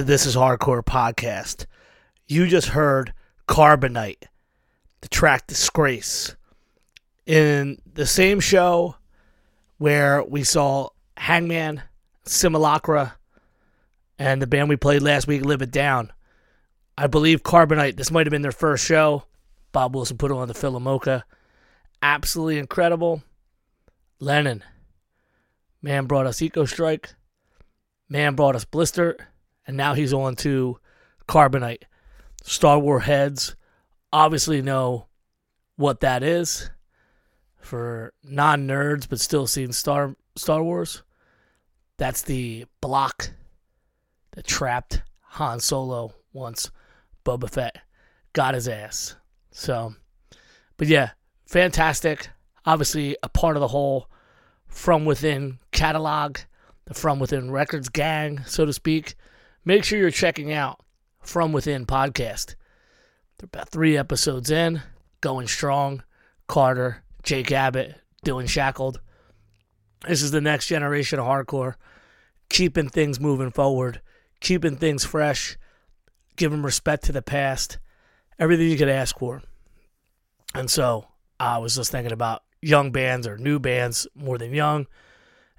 To This Is Hardcore Podcast. You just heard Carbonite, the track Disgrace. In the same show where we saw Hangman, Simulacra, and the band we played last week, Live It Down. I believe Carbonite, this might have been their first show. Bob Wilson put on the Philomoka. Absolutely incredible. Lennon, man brought us Eco Strike. Man brought us Blister. And now he's on to Carbonite. Star Wars heads obviously know what that is for non nerds, but still seeing Star Star Wars. That's the block that trapped Han Solo once Boba Fett got his ass. So, but yeah, fantastic. Obviously, a part of the whole From Within catalog, the From Within Records gang, so to speak. Make sure you're checking out From Within podcast. They're about three episodes in, going strong. Carter, Jake Abbott, Dylan Shackled. This is the next generation of hardcore, keeping things moving forward, keeping things fresh, giving respect to the past, everything you could ask for. And so I was just thinking about young bands or new bands more than young,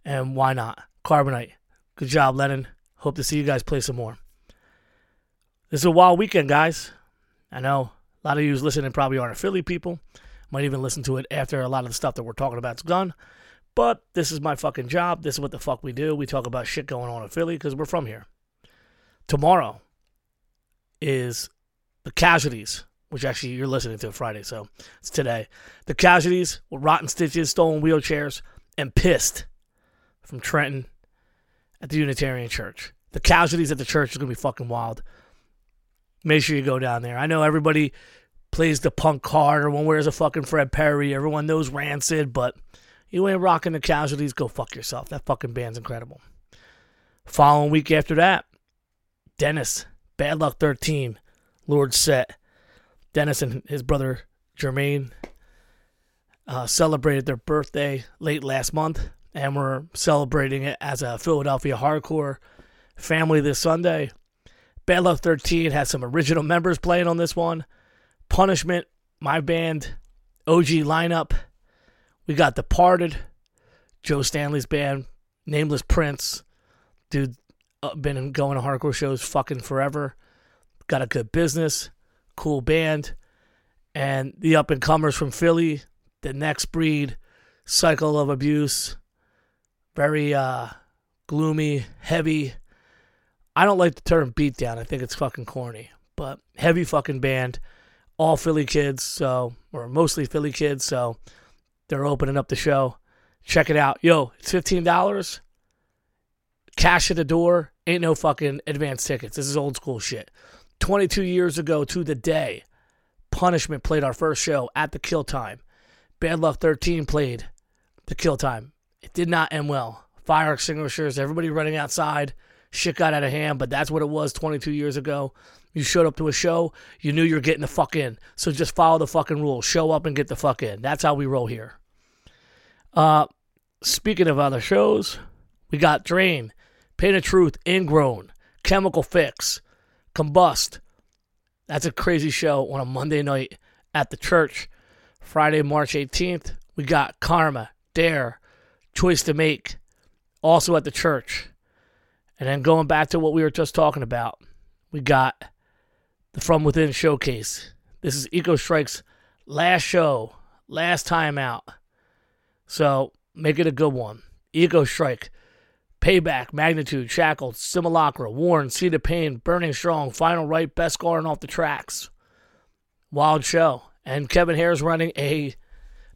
and why not? Carbonite. Good job, Lennon. Hope to see you guys play some more. This is a wild weekend, guys. I know a lot of you listening probably aren't Philly people. Might even listen to it after a lot of the stuff that we're talking about is done. But this is my fucking job. This is what the fuck we do. We talk about shit going on in Philly because we're from here. Tomorrow is the casualties, which actually you're listening to Friday, so it's today. The casualties with rotten stitches, stolen wheelchairs, and pissed from Trenton at the Unitarian Church. The casualties at the church is gonna be fucking wild. Make sure you go down there. I know everybody plays the punk card or one wears a fucking Fred Perry. Everyone knows Rancid, but you ain't rocking the casualties. Go fuck yourself. That fucking band's incredible. Following week after that, Dennis, Bad Luck 13, Lord Set. Dennis and his brother Jermaine uh, celebrated their birthday late last month, and we're celebrating it as a Philadelphia hardcore family this Sunday. Bad Luck 13 has some original members playing on this one. Punishment, my band, OG lineup. We got Departed, Joe Stanley's band, Nameless Prince. Dude, uh, been going to hardcore shows fucking forever. Got a good business, cool band. And the up and comers from Philly, the next breed, cycle of abuse. Very uh, gloomy, heavy. I don't like the term beatdown. I think it's fucking corny. But heavy fucking band all Philly kids, so or mostly Philly kids, so they're opening up the show. Check it out. Yo, it's fifteen dollars. Cash at the door. Ain't no fucking advance tickets. This is old school shit. Twenty two years ago to the day, Punishment played our first show at the Kill Time. Bad Luck 13 played the Kill Time. It did not end well. Fire extinguishers, everybody running outside. Shit got out of hand, but that's what it was 22 years ago. You showed up to a show, you knew you're getting the fuck in. So just follow the fucking rules. Show up and get the fuck in. That's how we roll here. Uh, speaking of other shows, we got Drain, Pain of Truth, Ingrown, Chemical Fix, Combust. That's a crazy show on a Monday night at the church. Friday, March 18th, we got Karma, Dare, Choice to Make, also at the church. And then going back to what we were just talking about, we got the From Within showcase. This is Eco Strike's last show, last time out. So make it a good one. Eco Strike, Payback, Magnitude, Shackled, Simulacra, Warren, Seed of Pain, Burning Strong, Final Right, Best Garden off the tracks. Wild show. And Kevin Hare's running a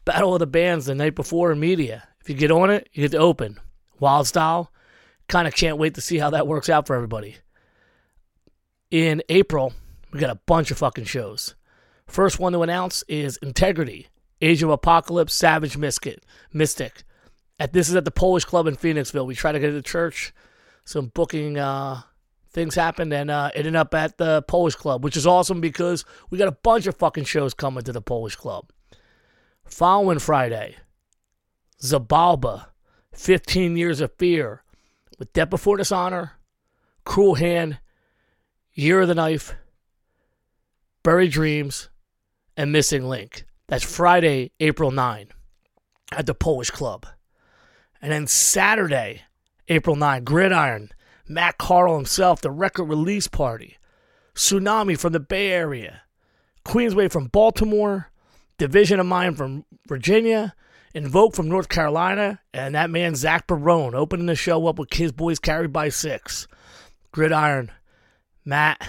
Battle of the Bands the night before in media. If you get on it, you get to open. Wild style. Kind of can't wait to see how that works out for everybody. In April, we got a bunch of fucking shows. First one to announce is Integrity, Age of Apocalypse, Savage Mystic. Mystic. At this is at the Polish Club in Phoenixville. We try to get to the church. Some booking uh, things happened, and uh, ended up at the Polish Club, which is awesome because we got a bunch of fucking shows coming to the Polish Club. Following Friday, Zabalba, 15 Years of Fear, with Death Before Dishonor, Cruel Hand, Year of the Knife, Buried Dreams, and Missing Link. That's Friday, April 9 at the Polish Club. And then Saturday, April 9, Gridiron, Matt Carl himself, the record release party, Tsunami from the Bay Area, Queensway from Baltimore, Division of Mine from Virginia, Invoke from North Carolina, and that man Zach Barone opening the show up with his boys carried by six. Gridiron, Matt,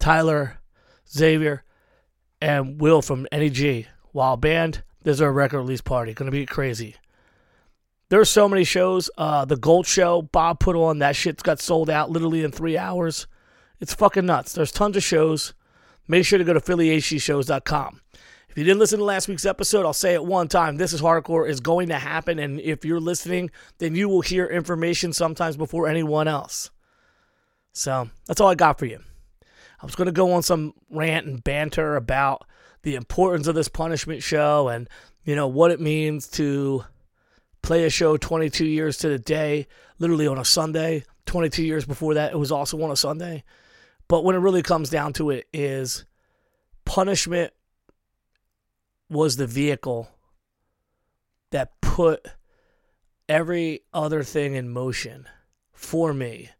Tyler, Xavier, and Will from NEG. Wild Band, there's our record release party. Gonna be crazy. There's so many shows. Uh, the Gold Show, Bob put on, that shit's got sold out literally in three hours. It's fucking nuts. There's tons of shows. Make sure to go to PhillyHDShows.com. If you didn't listen to last week's episode, I'll say it one time. This is hardcore is going to happen, and if you're listening, then you will hear information sometimes before anyone else. So that's all I got for you. I was going to go on some rant and banter about the importance of this punishment show and you know what it means to play a show 22 years to the day, literally on a Sunday. 22 years before that, it was also on a Sunday. But when it really comes down to it, is punishment was the vehicle that put every other thing in motion for me.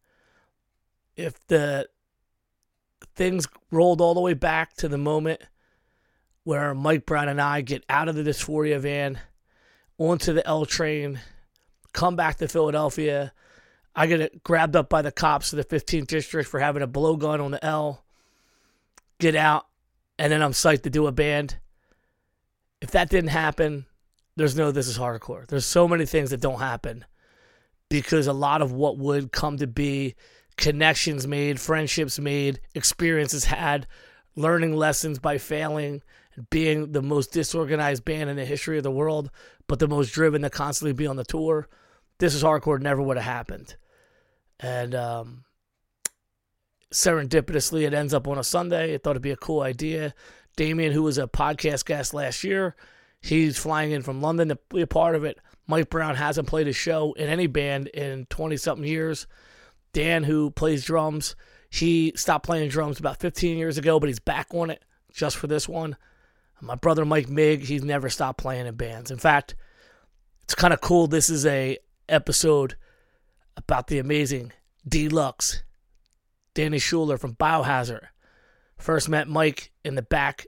If the things rolled all the way back to the moment where Mike Brown and I get out of the dysphoria van, onto the L train, come back to Philadelphia. I get grabbed up by the cops of the 15th district for having a blowgun on the L. Get out, and then I'm psyched to do a band. If that didn't happen, there's no this is hardcore. There's so many things that don't happen because a lot of what would come to be connections made, friendships made, experiences had, learning lessons by failing, being the most disorganized band in the history of the world, but the most driven to constantly be on the tour. This is hardcore never would have happened. And um, serendipitously, it ends up on a Sunday. I thought it'd be a cool idea. Damien, who was a podcast guest last year, he's flying in from London to be a part of it. Mike Brown hasn't played a show in any band in 20 something years. Dan, who plays drums, he stopped playing drums about 15 years ago, but he's back on it just for this one. My brother Mike Mig, he's never stopped playing in bands. In fact, it's kind of cool. This is a episode about the amazing Deluxe, Danny Schuler from Biohazard. First met Mike in the back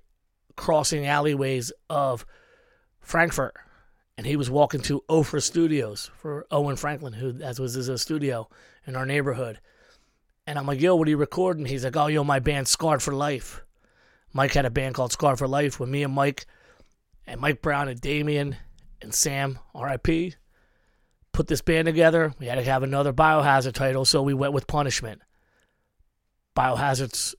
crossing alleyways of Frankford, and he was walking to Ofra Studios for Owen Franklin, who as was his studio in our neighborhood. And I'm like, yo, what are you recording? He's like, oh, yo, my band Scarred for Life. Mike had a band called Scarred for Life with me and Mike and Mike Brown and Damien and Sam, RIP, put this band together. We had to have another Biohazard title, so we went with Punishment. Biohazard's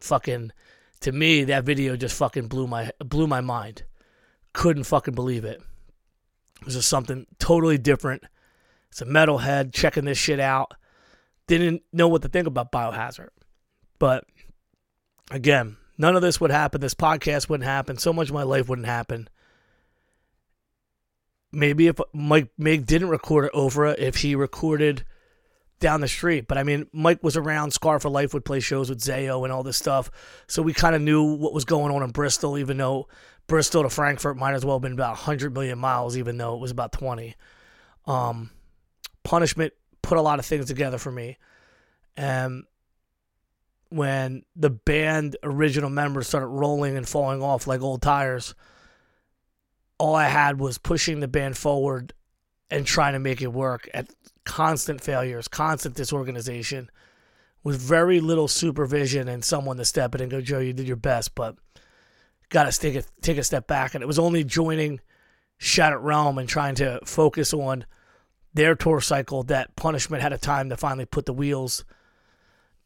fucking to me, that video just fucking blew my blew my mind. Couldn't fucking believe it. It was just something totally different. It's a metalhead checking this shit out. Didn't know what to think about Biohazard. But again, none of this would happen. This podcast wouldn't happen. So much of my life wouldn't happen. Maybe if Mike didn't record it over, if he recorded down the street. But I mean, Mike was around. Scar for Life would play shows with Zayo and all this stuff. So we kind of knew what was going on in Bristol, even though Bristol to Frankford might as well have been about 100 million miles, even though it was about 20. Um, Punishment put a lot of things together for me. And when the band original members started rolling and falling off like old tires, all I had was pushing the band forward and trying to make it work at constant failures, constant disorganization, with very little supervision and someone to step in and go, Joe, you did your best, but got to take a, take a step back. And it was only joining Shattered Realm and trying to focus on their tour cycle that Punishment had a time to finally put the wheels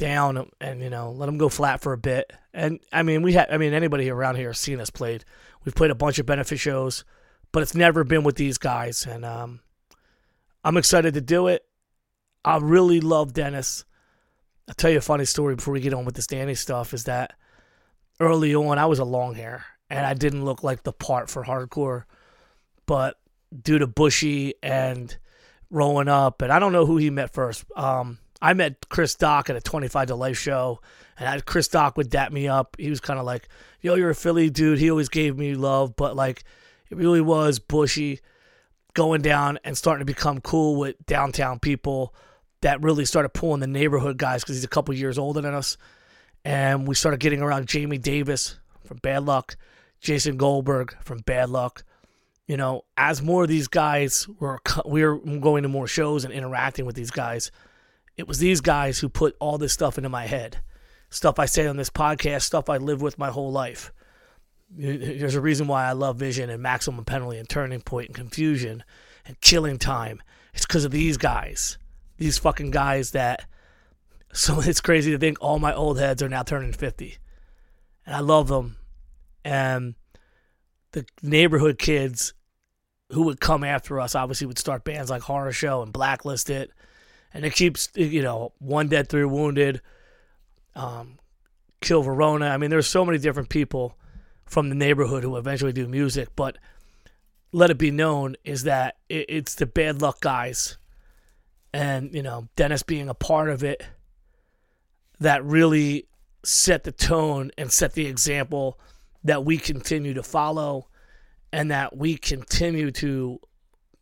down and you know let them go flat for a bit. And I mean, we had I mean anybody around here has seen us played. We've played a bunch of benefit shows, but it's never been with these guys. And um, I'm excited to do it. I really love Dennis. I'll tell you a funny story before we get on with this Danny stuff is that early on I was a long hair and I didn't look like the part for hardcore. But due to Bushy and rolling up, and I don't know who he met first. Um, I met Chris Dock at a 25 to Life show, and I, Chris Dock would dap me up. He was kind of like, "Yo, you're a Philly dude." He always gave me love, but like, it really was bushy, going down and starting to become cool with downtown people that really started pulling the neighborhood guys because he's a couple years older than us, and we started getting around Jamie Davis from Bad Luck, Jason Goldberg from Bad Luck. You know, as more of these guys were we were going to more shows and interacting with these guys it was these guys who put all this stuff into my head. Stuff I say on this podcast, stuff I live with my whole life. There's a reason why I love Vision and Maximum Penalty and Turning Point and Confusion and Killing Time. It's because of these guys. These fucking guys that. So it's crazy to think all my old heads are now turning 50. And I love them. And the neighborhood kids who would come after us obviously would start bands like Horror Show and Blacklist It and it keeps you know one dead, three wounded, um, kill Verona. I mean, there's so many different people from the neighborhood who eventually do music, but let it be known is that it, it's the bad luck guys, and you know Dennis being a part of it that really set the tone and set the example that we continue to follow and that we continue to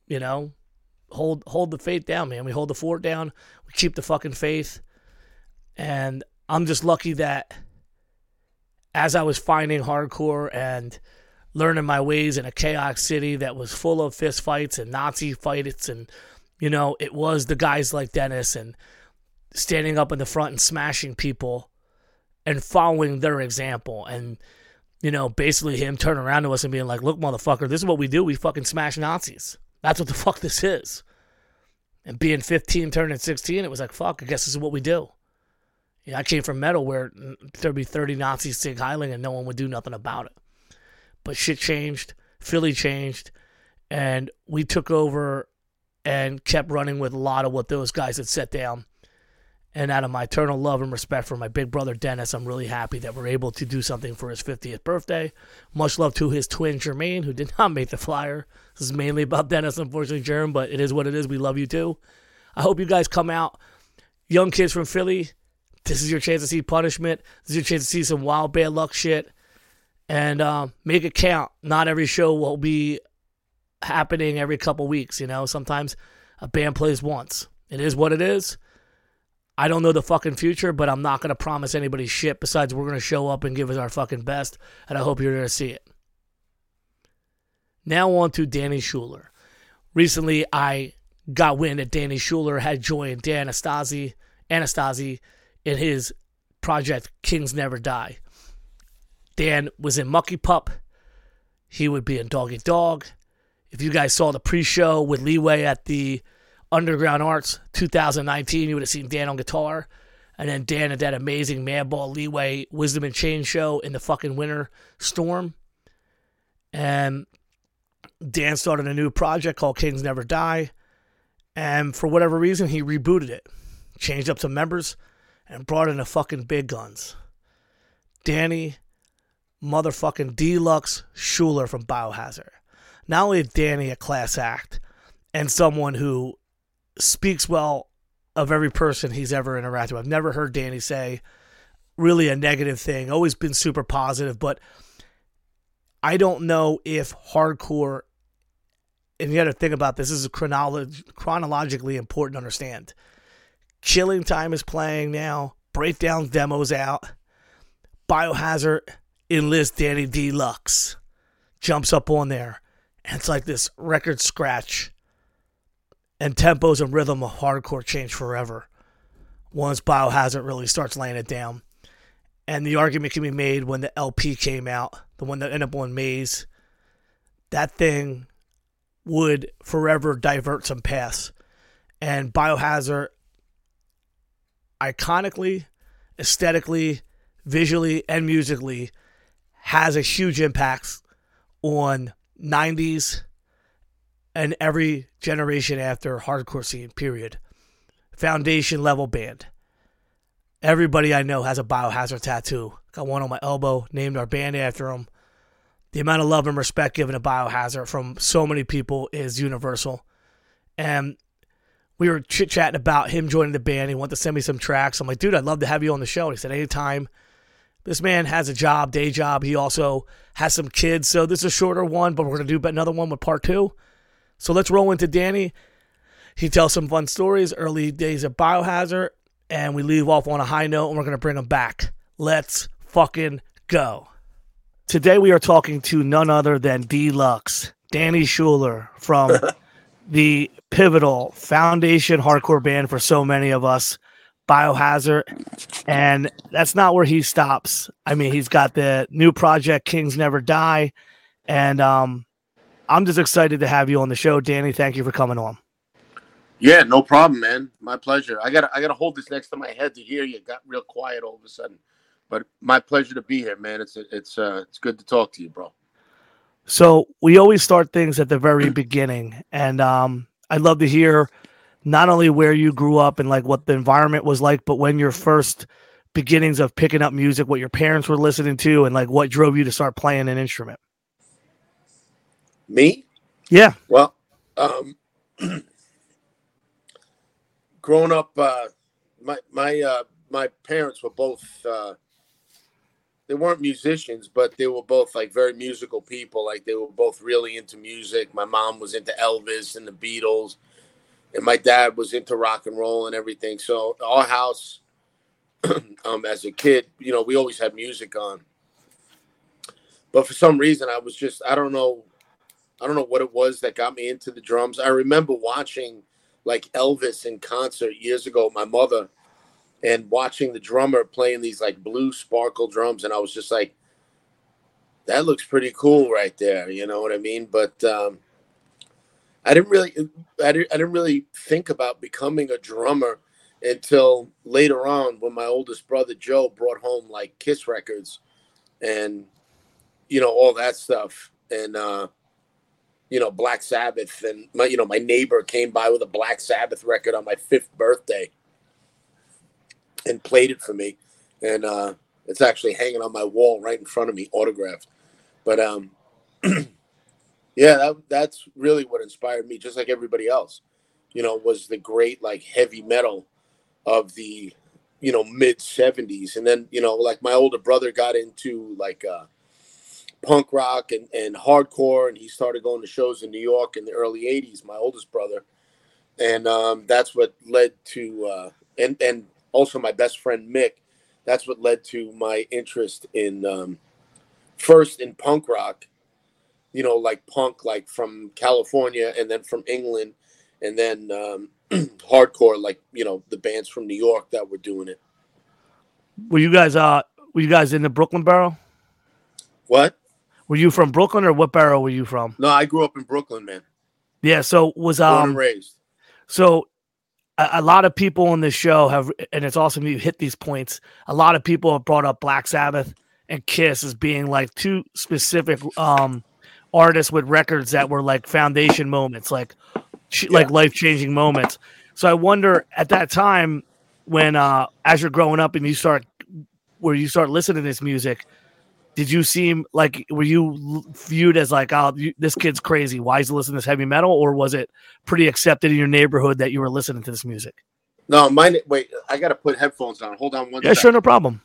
you know hold hold the faith down, man. We hold the fort down. We keep the fucking faith. And I'm just lucky that as I was finding hardcore and learning my ways in a chaos city that was full of fist fights and Nazi fights and you know, it was the guys like Dennis and standing up in the front and smashing people and following their example and you know, basically him turning around to us and being like, "Look, motherfucker, this is what we do. We fucking smash Nazis." That's what the fuck this is. And being 15, turning 16, it was like, fuck, I guess this is what we do. Yeah, I came from metal where mm, there'd be 30 Nazis sig heiling and no one would do nothing about it. But shit changed. Philly changed. And we took over and kept running with a lot of what those guys had set down. And out of my eternal love and respect for my big brother Dennis, I'm really happy that we're able to do something for his 50th birthday. Much love to his twin Jermaine, who did not make the flyer. This is mainly about Dennis, unfortunately, Jerm, but it is what it is. We love you too. I hope you guys come out. Young kids from Philly, this is your chance to see punishment. This is your chance to see some wild bad luck shit. And uh, make it count. Not every show will be happening every couple weeks, you know. Sometimes a band plays once. It is what it is. I don't know the fucking future, but I'm not to promise anybody shit. Besides, we're to show up and give us our fucking best, and I hope you're to see it. Now on to Danny Schuler. Recently, I got wind that Danny Schuler had joined Dan Anastasi, Anastasi in his project Kings Never Die. Dan was in Mucky Pup. He would be in Dog Eat Dog. If you guys saw the pre-show with Leeway at the Underground Arts 2019. You would have seen Dan on guitar. And then Dan at that amazing Madball Leeway Wisdom in Chains show in the fucking winter storm. And Dan started a new project called Kings Never Die. And for whatever reason, he rebooted it, changed up some members, and brought in the fucking big guns. Danny motherfucking Deluxe Schuler from Biohazard. Not only is Danny a class act and someone who speaks well of every person he's ever interacted with. I've never heard Danny say really a negative thing. Always been super positive, but I don't know if hardcore. And you got to think about this. This is chronolog- chronologically important to understand. Killing Time is playing now. Breakdown demos out. Biohazard enlist Danny Deluxe jumps up on there, and it's like this record scratch and tempos and rhythm of hardcore change forever once Biohazard really starts laying it down. And the argument can be made when the LP came out, the one that ended up on Maze. That thing would forever divert some paths. And Biohazard, iconically, aesthetically, visually, and musically, has a huge impact on 90s and every generation after hardcore scene, period. Foundation level band. Everybody I know has a biohazard tattoo. Got one on my elbow, named our band after them. The amount of love and respect given to biohazard from so many people is universal. And we were chit chatting about him joining the band. He wanted to send me some tracks. I'm like, dude, I'd love to have you on the show. And he said, anytime. This man has a job, day job. He also has some kids. So this is a shorter one, but we're going to do another one with part two. So let's roll into Danny. He tells some fun stories, early days of Biohazard, and we leave off on a high note, and we're going to bring him back. Let's fucking go. Today we are talking to none other than Deluxe, Danny Schuler from the pivotal foundation hardcore band for so many of us, Biohazard. And that's not where he stops. I mean, he's got the new project, Kings Never Die. And um, I'm just excited to have you on the show, Danny. Thank you for coming on. Yeah, no problem, man. My pleasure. I got I got to hold this next to my head to hear you. Got real quiet all of a sudden, but my pleasure to be here, man. It's it's uh it's good to talk to you, bro. So we always start things at the very beginning, and um, I'd love to hear not only where you grew up and like what the environment was like, but when your first beginnings of picking up music, what your parents were listening to, and like what drove you to start playing an instrument. Me? Yeah. Well, um, growing up, uh, my my uh, my parents were both. Uh, they weren't musicians, but they were both like very musical people. Like they were both really into music. My mom was into Elvis and the Beatles, and my dad was into rock and roll and everything. So our house, um, as a kid, you know, we always had music on. But for some reason, I was just I don't know, I don't know what it was that got me into the drums. I remember watching like Elvis in concert years ago my mother and watching the drummer playing these like blue sparkle drums and I was just like that looks pretty cool right there, you know what I mean? But um I didn't really I didn't, I didn't really think about becoming a drummer until later on when my oldest brother Joe brought home like Kiss records and you know all that stuff and uh you know, Black Sabbath, and my, you know, my neighbor came by with a Black Sabbath record on my fifth birthday and played it for me, and uh, it's actually hanging on my wall right in front of me, autographed. But um, yeah, that, that's really what inspired me, just like everybody else. You know, was the great like heavy metal of the you know mid '70s, and then you know, like my older brother got into like. Uh, punk rock and, and hardcore, and he started going to shows in New York in the early '80s. My oldest brother, and um, that's what led to uh, and and also my best friend Mick. That's what led to my interest in um, first in punk rock, you know, like punk, like from California, and then from England, and then um, hardcore, like you know, the bands from New York that were doing it. Were you guys uh were you guys in the Brooklyn borough? What? Were you from Brooklyn or what borough were you from? No, I grew up in Brooklyn, man. Yeah, so was Born um and raised. so a, a lot of people on this show have and it's awesome you hit these points. A lot of people have brought up Black Sabbath and Kiss as being like two specific um artists with records that were like foundation moments, like ch- like life-changing moments. So I wonder at that time when uh as you're growing up and you start where you start listening to this music, did you seem like were you viewed as like oh you, this kid's crazy why is he listening to this heavy metal or was it pretty accepted in your neighborhood that you were listening to this music No, mine. Wait, I got to put headphones on. Hold on one yeah second. sure no problem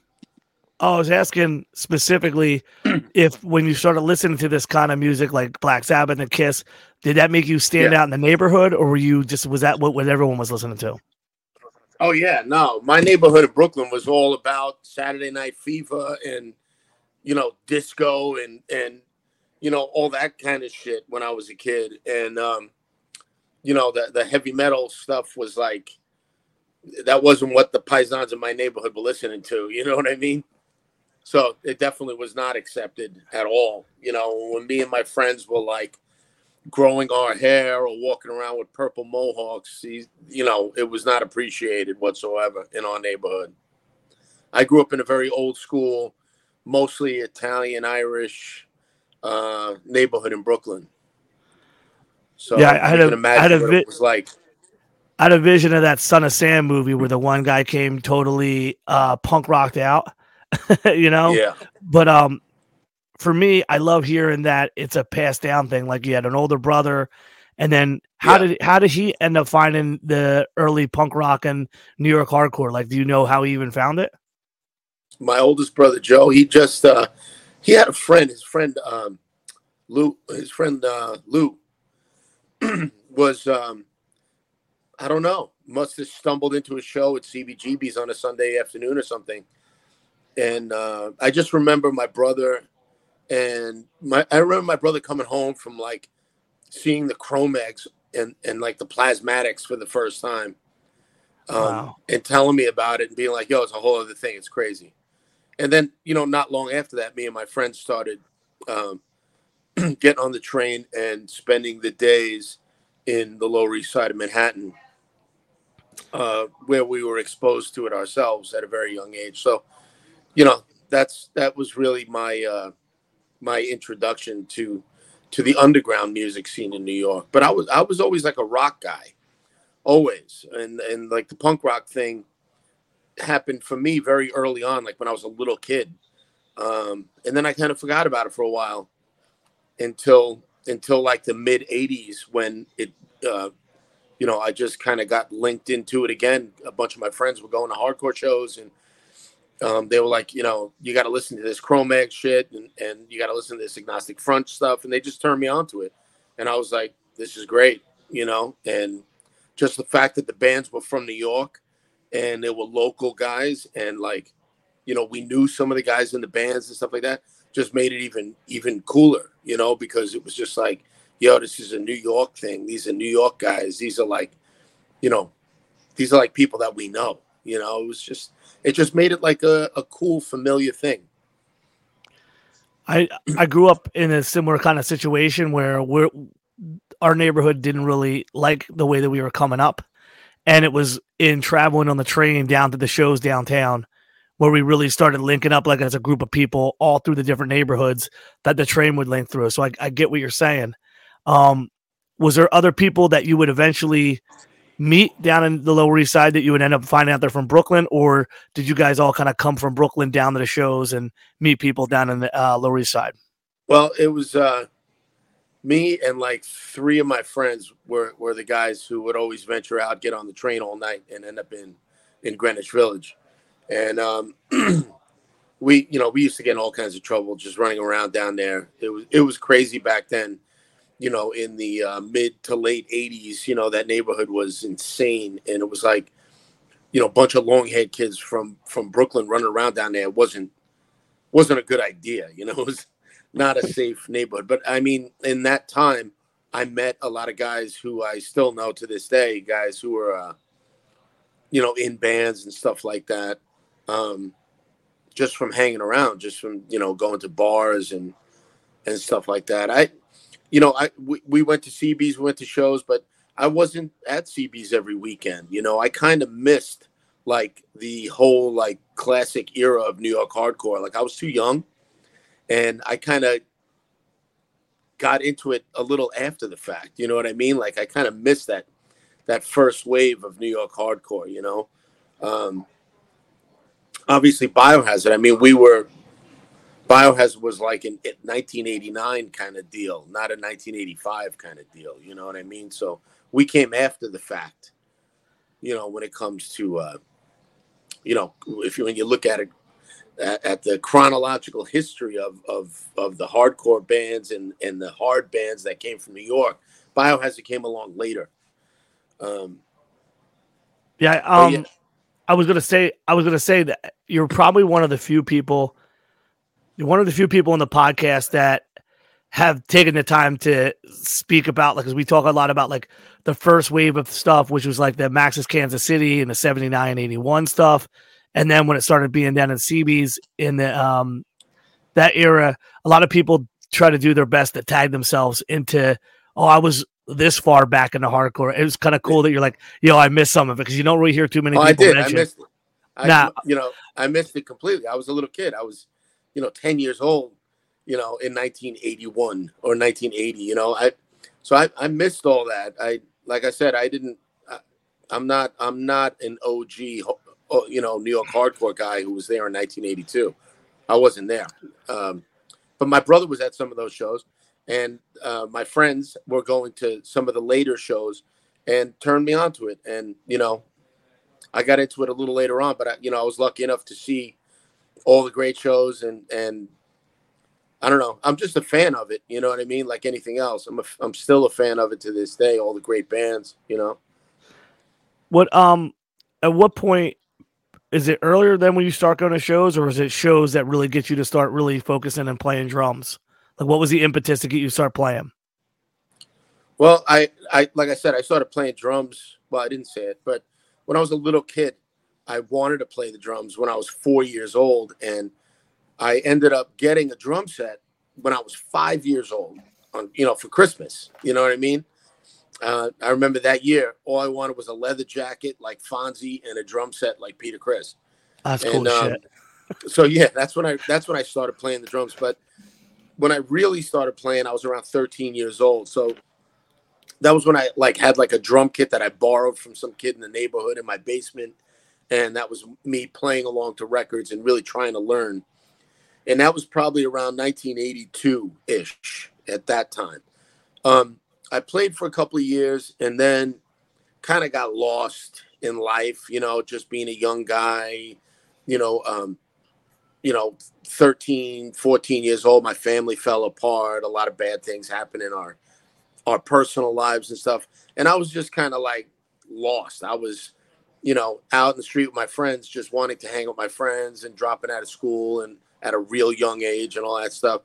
i was asking specifically if when you started listening to this kind of music like black sabbath and kiss did that make you stand Yeah. out in the neighborhood or were you just was that what, what everyone was listening to Oh yeah, no. My neighborhood of Brooklyn was all about Saturday Night Fever and you know disco and and you know all that kind of shit when I was a kid. And um, you know the the heavy metal stuff was like that wasn't what the paisans in my neighborhood were listening to. You know what I mean? So it definitely was not accepted at all. You know, when me and my friends were like growing our hair or walking around with purple mohawks, you know, it was not appreciated whatsoever in our neighborhood. I grew up in a very old school, mostly Italian Irish uh, neighborhood in Brooklyn. So Yeah, I had a- I had a vi- it was like. I had a vision of that Son of Sam movie where the one guy came totally uh, punk rocked out, you know. Yeah, But um, for me, I love hearing that it's a passed down thing. Like you had an older brother, And then how yeah. did how did he end up finding the early punk rock and New York hardcore? Like, do you know how he even found it? My oldest brother Joe, he just uh he had a friend, his friend um Lou, his friend uh Lou was um I don't know, must have stumbled into a show at CBGB's on a Sunday afternoon or something. And uh, I just remember my brother and my I remember my brother coming home from like seeing the Cro-Mags and and like the plasmatics for the first time. Um, wow. and telling me about it and being like, yo, it's a whole other thing. It's crazy. And then, you know, not long after that, me and my friends started um, getting on the train and spending the days in the Lower East Side of Manhattan uh, where we were exposed to it ourselves at a very young age. So, you know, that's that was really my uh, my introduction to to the underground music scene in New York. But I was I was always like a rock guy, always, and and like the punk rock thing happened for me very early on, like when I was a little kid, um, and then I kind of forgot about it for a while until until like the mid '80s when it uh, you know, I just kind of got linked into it again. A bunch of my friends were going to hardcore shows and um, they were like, you know, you got to listen to this Cro-Mag shit and, and you got to listen to this Agnostic Front stuff. And they just turned me on to it. And I was like, this is great, you know, and just the fact that the bands were from New York and they were local guys and like, you know, we knew some of the guys in the bands and stuff like that just made it even, even cooler, you know, because it was just like, yo, this is a New York thing. These are New York guys. These are like, you know, these are like people that we know. You know, it was just it just made it like a, a cool, familiar thing. I I grew up in a similar kind of situation where we're our neighborhood didn't really like the way that we were coming up. And it was in traveling on the train down to the shows downtown where we really started linking up like as a group of people all through the different neighborhoods that the train would link through. So I, I get what you're saying. Um, was there other people that you would eventually meet down in the Lower East Side that you would end up finding out they're from Brooklyn, or did you guys all kind of come from Brooklyn down to the shows and meet people down in the uh, Lower East Side? Well, it was uh, me and like three of my friends were were the guys who would always venture out, get on the train all night, and end up in in Greenwich Village, and um, we you know we used to get in all kinds of trouble just running around down there. It was it was crazy back then you know, in the uh, mid to late 80s, you know, that neighborhood was insane. And it was like, you know, a bunch of long haired kids from from Brooklyn running around down there wasn't wasn't a good idea. You know, it was not a safe neighborhood. But I mean, in that time, I met a lot of guys who I still know to this day, guys who were, uh, you know, in bands and stuff like that, um, just from hanging around, just from you know going to bars and and stuff like that. I you know, I we, we went to CBs, we went to shows, but I wasn't at CBs every weekend. You know, I kind of missed like the whole like classic era of New York hardcore. Like I was too young, and I kind of got into it a little after the fact. You know what I mean? Like I kind of missed that that first wave of New York hardcore. You know, um, obviously Biohazard. I mean, we were Biohazard was like an 1989 kind of deal, not a 1985 kind of deal. You know what I mean? So we came after the fact. You know, when it comes to, uh, you know, if you when you look at it at, at, the chronological history of of of the hardcore bands and and the hard bands that came from New York, Biohazard came along later. Um, yeah, um, yeah. I was gonna say I was gonna say that you're probably one of the few people you're one of the few people in the podcast that have taken the time to speak about like because we talk a lot about like the first wave of stuff which was like the max's kansas city and the 79 81 stuff and then when it started being down in cb's in the um that era a lot of people try to do their best to tag themselves into oh i was this far back in the hardcore. It was kind of cool that you're like yo i missed some of it. Because you don't really hear too many oh, people i did mention. i missed it. I, nah. you know i missed it completely. I was a little kid. I was you know 10 years old you know in 1981 or 1980 you know? I so i, I missed all that. I like i said i didn't I, i'm not i'm not an og you know new york hardcore guy who was there in 1982 i wasn't there um, but my brother was at some of those shows and uh, my friends were going to some of the later shows and turned me onto it. And you know, I got into it a little later on, but I, you know, I was lucky enough to see all the great shows and and I don't know. I'm just a fan of it. You know what I mean? Like anything else, I'm a, I'm still a fan of it to this day. All the great bands, you know. What um, at what point is it earlier than when you start going to shows, or is it shows that really get you to start really focusing and playing drums? Like, what was the impetus to get you start playing? Well, I, I, like I said, I started playing drums. Well, I didn't say it, but when I was a little kid, I wanted to play the drums when I was four years old, and I ended up getting a drum set when I was five years old, on you know for Christmas. You know what I mean? Uh, I remember that year, all I wanted was a leather jacket like Fonzie and a drum set like Peter Criss. That's cool um, shit. so yeah, that's when I that's when I started playing the drums. But when I really started playing, I was around 13 years old. So that was when I like had like a drum kit that I borrowed from some kid in the neighborhood in my basement, and that was me playing along to records and really trying to learn. And that was probably around 1982 ish at that time. Um, I played for a couple of years and then kind of got lost in life, you know, just being a young guy, you know, um, you know, 13, 14 years old, my family fell apart. A lot of bad things happened in our our personal lives and stuff. And I was just kind of like lost. I was, you know, out in the street with my friends, just wanting to hang with my friends and dropping out of school and at a real young age and all that stuff.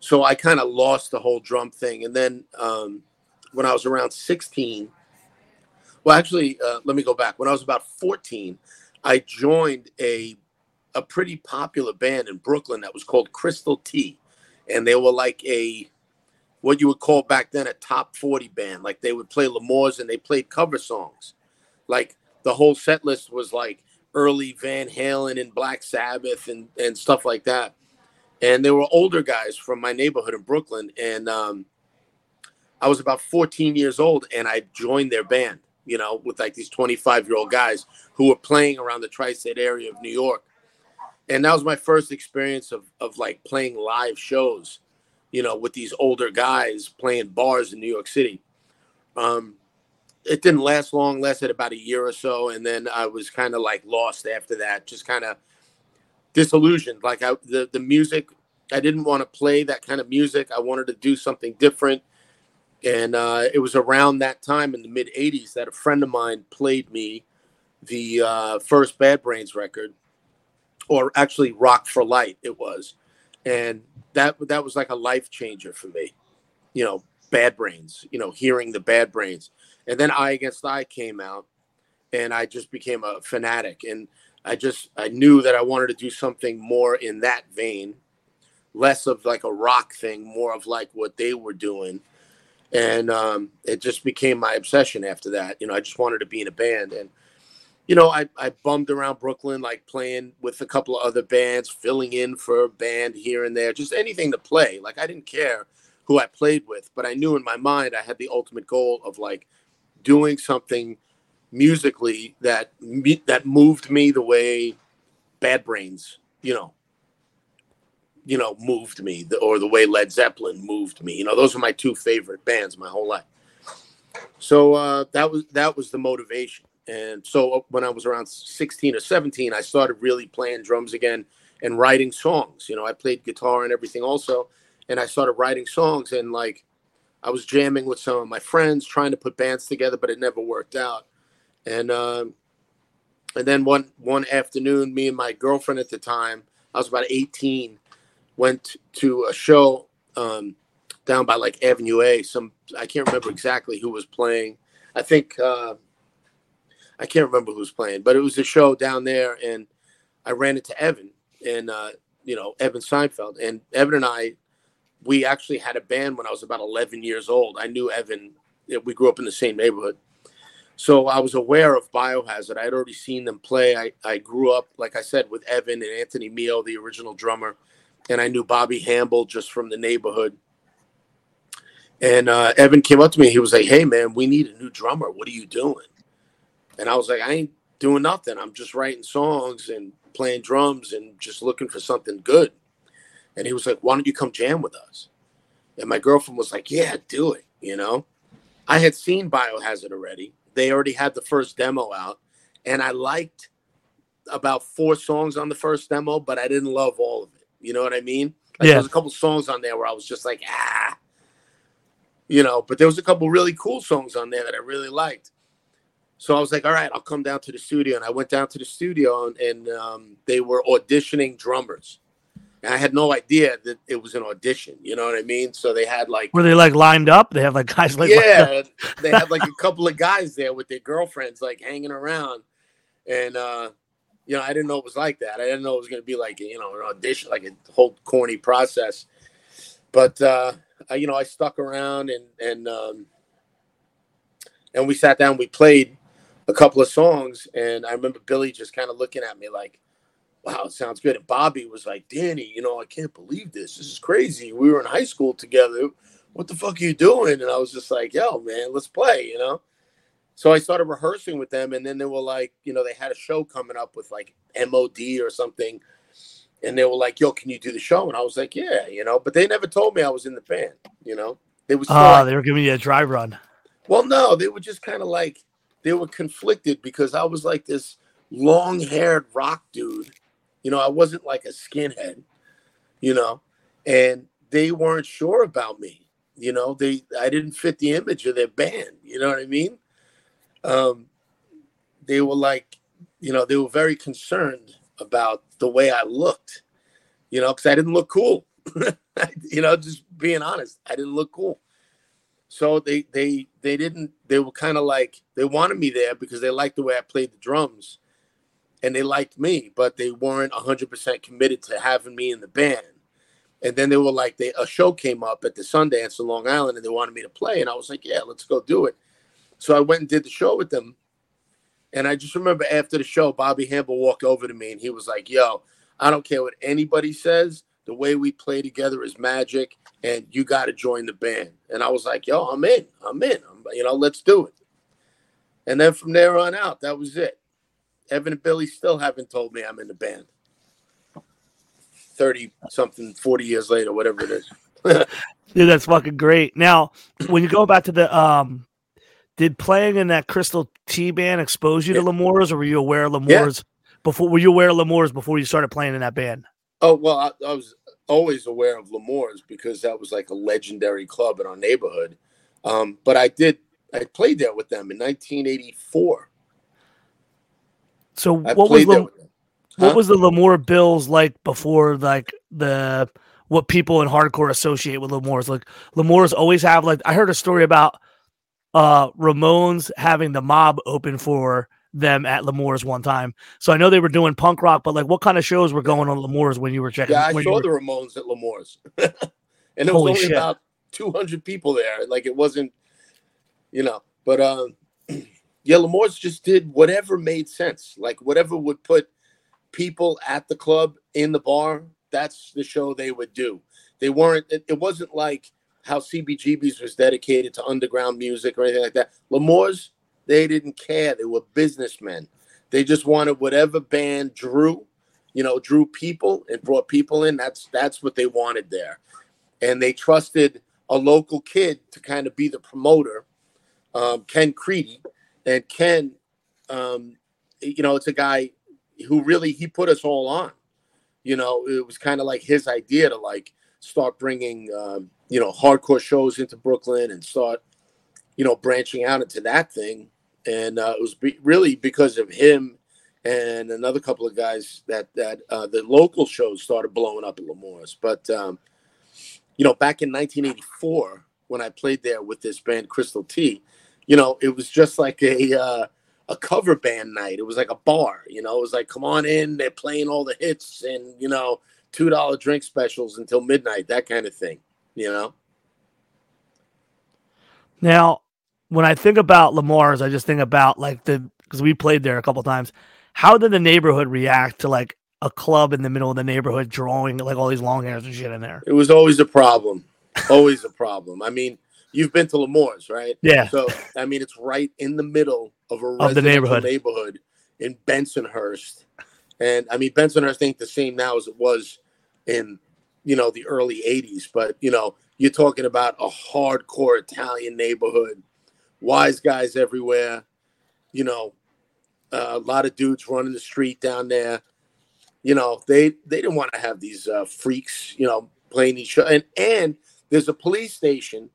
So I kind of lost the whole drum thing. And then um, when I was around 16, well, actually, uh, let me go back. When I was about 14, I joined a a pretty popular band in Brooklyn that was called Crystal T, and they were like a what you would call back then a top 40 band. Like they would play L'Amour's and they played cover songs. Like the whole set list was like early Van Halen and Black Sabbath and, and stuff like that. And they were older guys from my neighborhood in Brooklyn. And um, I was about 14 years old and I joined their band, you know, with like these 25 year old guys who were playing around the tri state area of New York. And that was my first experience of, of like playing live shows, you know, with these older guys playing bars in New York City. Um, it didn't last long, lasted about a year or so. And then I was kind of like lost after that, just kind of disillusioned. Like I, the, the music, I didn't want to play that kind of music. I wanted to do something different. And uh, it was around that time in the mid 80s that a friend of mine played me the uh, first Bad Brains record, or actually Rock for Light, it was. And that that was like a life changer for me. You know, Bad Brains, you know, hearing the Bad Brains. And then I Against I came out, and I just became a fanatic. And I just I knew that I wanted to do something more in that vein, less of like a rock thing, more of like what they were doing. And um, it just became my obsession after that. You know, I just wanted to be in a band. And, you know, I, I bummed around Brooklyn, like playing with a couple of other bands, filling in for a band here and there, just anything to play. Like I didn't care who I played with, but I knew in my mind I had the ultimate goal of like doing something musically that that moved me the way Bad Brains, you know, you know, moved me, or the way Led Zeppelin moved me. You know, those are my two favorite bands my whole life. So uh, that was that was the motivation. And so uh, when I was around 16 or 17, I started really playing drums again and writing songs. You know, I played guitar and everything also, and I started writing songs and like I was jamming with some of my friends, trying to put bands together, but it never worked out. And um, and then one one afternoon, me and my girlfriend at the time, I was about 18, went to a show um, down by like Avenue A. Some I can't remember exactly who was playing. I think uh, I can't remember who was playing, but it was a show down there, and I ran into Evan and uh, you know Evan Seinfeld, and Evan and I, we actually had a band when I was about 11 years old. I knew Evan. We grew up in the same neighborhood, so I was aware of Biohazard. I had already seen them play. I, I grew up, like I said, with Evan and Anthony Meo, the original drummer, and I knew Bobby Hambel just from the neighborhood. And uh, Evan came up to me. He was like, "Hey, man, we need a new drummer. What are you doing?" And I was like, "I ain't doing nothing. I'm just writing songs and playing drums and just looking for something good." And he was like, "Why don't you come jam with us?" And my girlfriend was like, "Yeah, do it." You know, I had seen Biohazard already. They already had the first demo out, and I liked about four songs on the first demo, but I didn't love all of it. You know what I mean? Like, Yeah. There was a couple songs on there where I was just like, ah, you know. But there was a couple really cool songs on there that I really liked. So I was like, all right, I'll come down to the studio, and I went down to the studio, and, and um, they were auditioning drummers. I had no idea that it was an audition. You know what I mean? So they had like Were they like lined up? They have like guys like yeah, they had like a couple of guys there with their girlfriends, like hanging around, and uh, you know, I didn't know it was like that. I didn't know it was going to be like you know an audition, like a whole corny process. But uh, I, you know, I stuck around and and um, and we sat down. We played a couple of songs, and I remember Billy just kind of looking at me like, "Wow, it sounds good." And Bobby was like, "Danny, you know, I can't believe this. This is crazy. We were in high school together. What the fuck are you doing?" And I was just like, "Yo, man, let's play," you know. So I started rehearsing with them, and then they were like, you know, they had a show coming up with like MOD or something, and they were like, "Yo, can you do the show?" And I was like, "Yeah," you know. But they never told me I was in the band, you know. They was ah, Oh, like, they were giving you a dry run. well, no, they were just kind of like they were conflicted because I was like this long-haired rock dude. You know, I wasn't like a skinhead, you know, and they weren't sure about me. You know, they I didn't fit the image of their band. You know what I mean? Um, they were like, you know, they were very concerned about the way I looked. You know, because I didn't look cool. you know, just being honest, I didn't look cool so they they they didn't they were kind of like they wanted me there because they liked the way i played the drums and they liked me but they weren't 100% committed to having me in the band and then they were like they a show came up at the sundance in long island and they wanted me to play and i was like yeah let's go do it so i went and did the show with them and i just remember after the show bobby Hambel walked over to me and he was like yo i don't care what anybody says the way we play together is magic and you got to join the band. And I was like, yo, I'm in. I'm in. I'm, you know, let's do it. And then from there on out, that was it. Evan and Billy still haven't told me I'm in the band. 30 something, 40 years later, whatever it is. Dude, that's fucking great. Now, when you go back to the um did playing in that Crystal T band expose you to Yeah. L'Amour's or were you aware of Yeah. L'Amour's before were you aware of L'Amour's before you started playing in that band? Oh, well, I, I was always aware of L'Amour's because that was like a legendary club in our neighborhood. Um, but I did, I played there with them in 1984. So I what was played there Lem- with them. what was the L'Amour bills like before like the what people in hardcore associate with L'Amour's? Like L'Amour's always have like I heard a story about uh Ramones having the mob open for them at L'Amour's one time. So I know they were doing punk rock, but like what kind of shows were going on at L'Amour's when you were checking? Yeah, I saw were- the Ramones at L'Amour's, and there was Holy only shit. about 200 people there. Like it wasn't, you know. But um, yeah, L'Amour's just did whatever made sense. Like whatever would put people at the club in the bar. That's the show they would do. They weren't. It, it wasn't like how CBGB's was dedicated to underground music or anything like that. L'Amour's, they didn't care. They were businessmen. They just wanted whatever band drew you know, drew people and brought people in. That's that's what they wanted there, and they trusted a local kid to kind of be the promoter, um, Ken Creedy, and Ken, um, you know, it's a guy who really he put us all on. You know, it was kind of like his idea to like start bringing um, you know hardcore shows into Brooklyn and start you know branching out into that thing, and uh, it was be- really because of him and another couple of guys that that uh, the local shows started blowing up at L'Amour's. But um, you know, back in 1984, when I played there with this band Crystal T, you know, it was just like a uh, a cover band night. It was like a bar. You know, it was like, come on in, they're playing all the hits and you know, two dollar drink specials until midnight, that kind of thing. You know. Now, when I think about Lamar's, I just think about like the because we played there a couple times. How did the neighborhood react to like a club in the middle of the neighborhood drawing like all these long hairs and shit in there? It was always a problem. always a problem. I mean, you've been to L'Amour's, right? Yeah. So I mean, it's right in the middle of a Of the neighborhood. neighborhood in Bensonhurst, and I mean, Bensonhurst ain't the same now as it was in you know the early '80s, but you know, you're talking about a hardcore Italian neighborhood, wise guys everywhere, you know, uh, a lot of dudes running the street down there. You know, they they didn't want to have these uh, freaks, you know, playing each other. And and there's a police station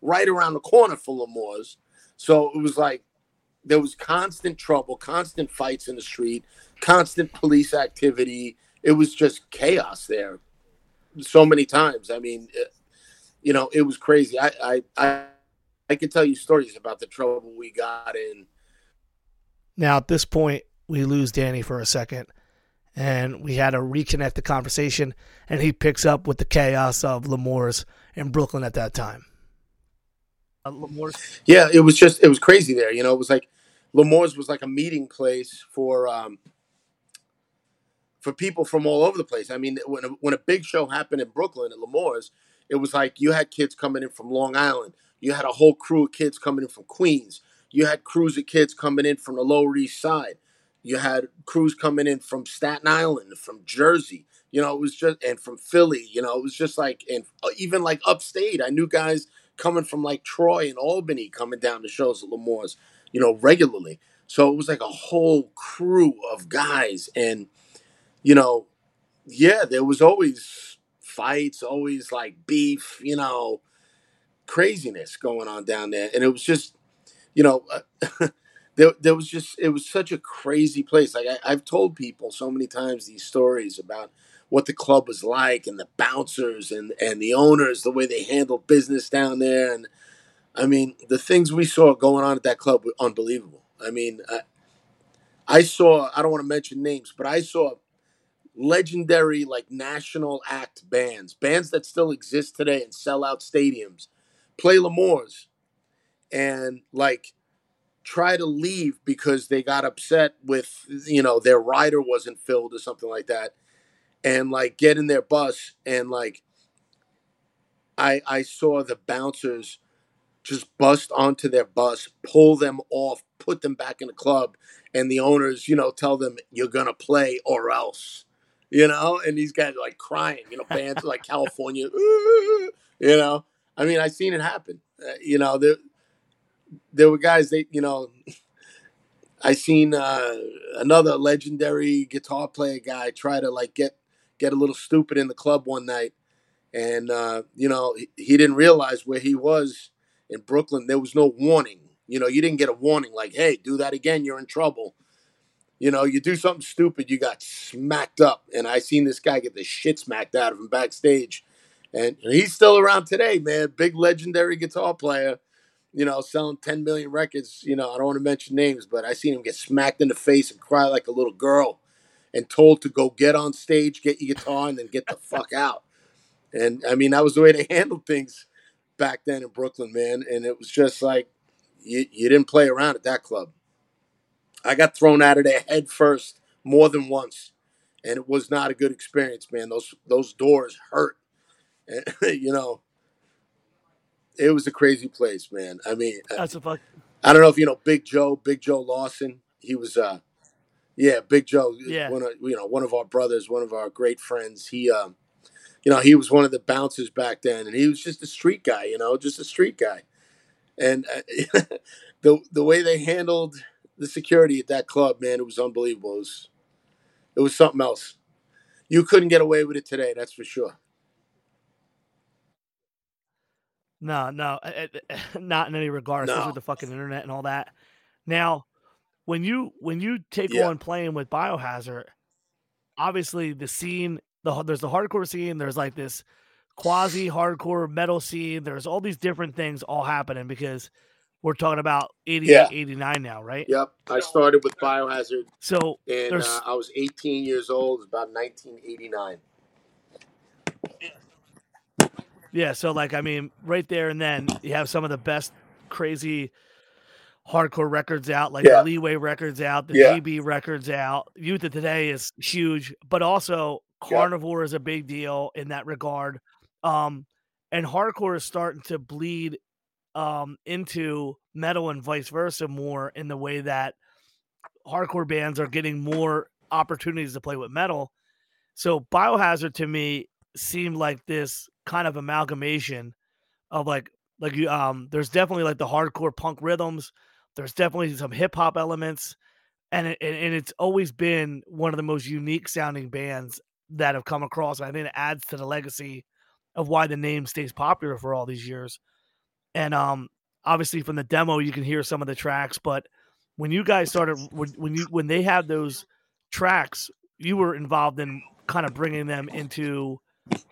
right around the corner for L'Amour's. So it was like there was constant trouble, constant fights in the street, constant police activity. It was just chaos there so many times. I mean, it, you know, it was crazy. I, I, I, I tell you stories about the trouble we got in. Now, at this point, we lose Danny for a second, and we had to reconnect the conversation, and he picks up with the chaos of L'Amour's in Brooklyn at that time. Yeah, it was just, it was crazy there. You know, it was like L'Amour's was like a meeting place for, um, for people from all over the place. I mean, when a, when a big show happened in Brooklyn at L'Amour's, it was like you had kids coming in from Long Island. You had a whole crew of kids coming in from Queens. You had crews of kids coming in from the Lower East Side. You had crews coming in from Staten Island, from Jersey. You know, it was just and from Philly. You know, it was just like and even like upstate. I knew guys coming from like Troy and Albany coming down to shows at L'Amour's. You know, regularly. So it was like a whole crew of guys, and you know, yeah, there was always fights, always like beef, you know, craziness going on down there. And it was just, you know, uh, there, there was just, it was such a crazy place. Like I, I've told people so many times these stories about what the club was like and the bouncers and, and the owners, the way they handled business down there. And I mean, the things we saw going on at that club were unbelievable. I mean, I, I saw, I don't want to mention names, but I saw legendary like national act bands, bands that still exist today and sell out stadiums, play L'Amour's and like try to leave because they got upset with you know their rider wasn't filled or something like that and like get in their bus and like I I saw the bouncers just bust onto their bus, pull them off, put them back in the club, and the owners, you know, tell them you're gonna play or else you know, and these guys are like crying, you know, bands like California, you know. I mean, I seen it happen. Uh, you know, there there were guys they, you know, I seen uh, another legendary guitar player guy try to like get get a little stupid in the club one night, and uh, you know he, he didn't realize where he was in Brooklyn. There was no warning. You know, you didn't get a warning like, "Hey, do that again, you're in trouble." You know, you do something stupid, you got smacked up. And I seen this guy get the shit smacked out of him backstage. And he's still around today, man. Big legendary guitar player, you know, selling 10 million records. You know, I don't want to mention names, but I seen him get smacked in the face and cry like a little girl and told to go get on stage, get your guitar, and then get the fuck out. And I mean, that was the way they handled things back then in Brooklyn, man. And it was just like, you, you didn't play around at that club. I got thrown out of there head first more than once, and it was not a good experience, man. Those those doors hurt, and you know, it was a crazy place, man. I mean, that's a fuck. I don't know if you know Big Joe, Big Joe Lawson. He was, uh, yeah, Big Joe. Yeah, one of you know one of our brothers, one of our great friends. He, um, you know, he was one of the bouncers back then, and he was just a street guy, you know, just a street guy, and uh, the the way they handled the security at that club, man, it was unbelievable. It was, it was something else. You couldn't get away with it today, that's for sure. No, no, not in any regard, no. with the fucking internet and all that. Now, when you when you take yeah. on playing with Biohazard, obviously the scene, the there's the hardcore scene, there's like this quasi hardcore metal scene, there's all these different things all happening because we're talking about 88, yeah. 89 now, right? Yep. I started with Biohazard. So and uh, I was 18 years old. It was about 1989. Yeah. So, like, I mean, right there and then you have some of the best crazy hardcore records out, like yeah. the Leeway records out, the yeah. GB records out. Youth of Today is huge, but also Carnivore yeah. is a big deal in that regard. Um, and hardcore is starting to bleed um, into metal and vice versa more in the way that hardcore bands are getting more opportunities to play with metal. So Biohazard to me seemed like this kind of amalgamation of like like you um there's definitely like the hardcore punk rhythms. There's definitely some hip hop elements, and it, and it's always been one of the most unique sounding bands that have come across. I think it adds to the legacy of why the name stays popular for all these years. And um, obviously from the demo you can hear some of the tracks, but when you guys started when, when you when they had those tracks, you were involved in kind of bringing them into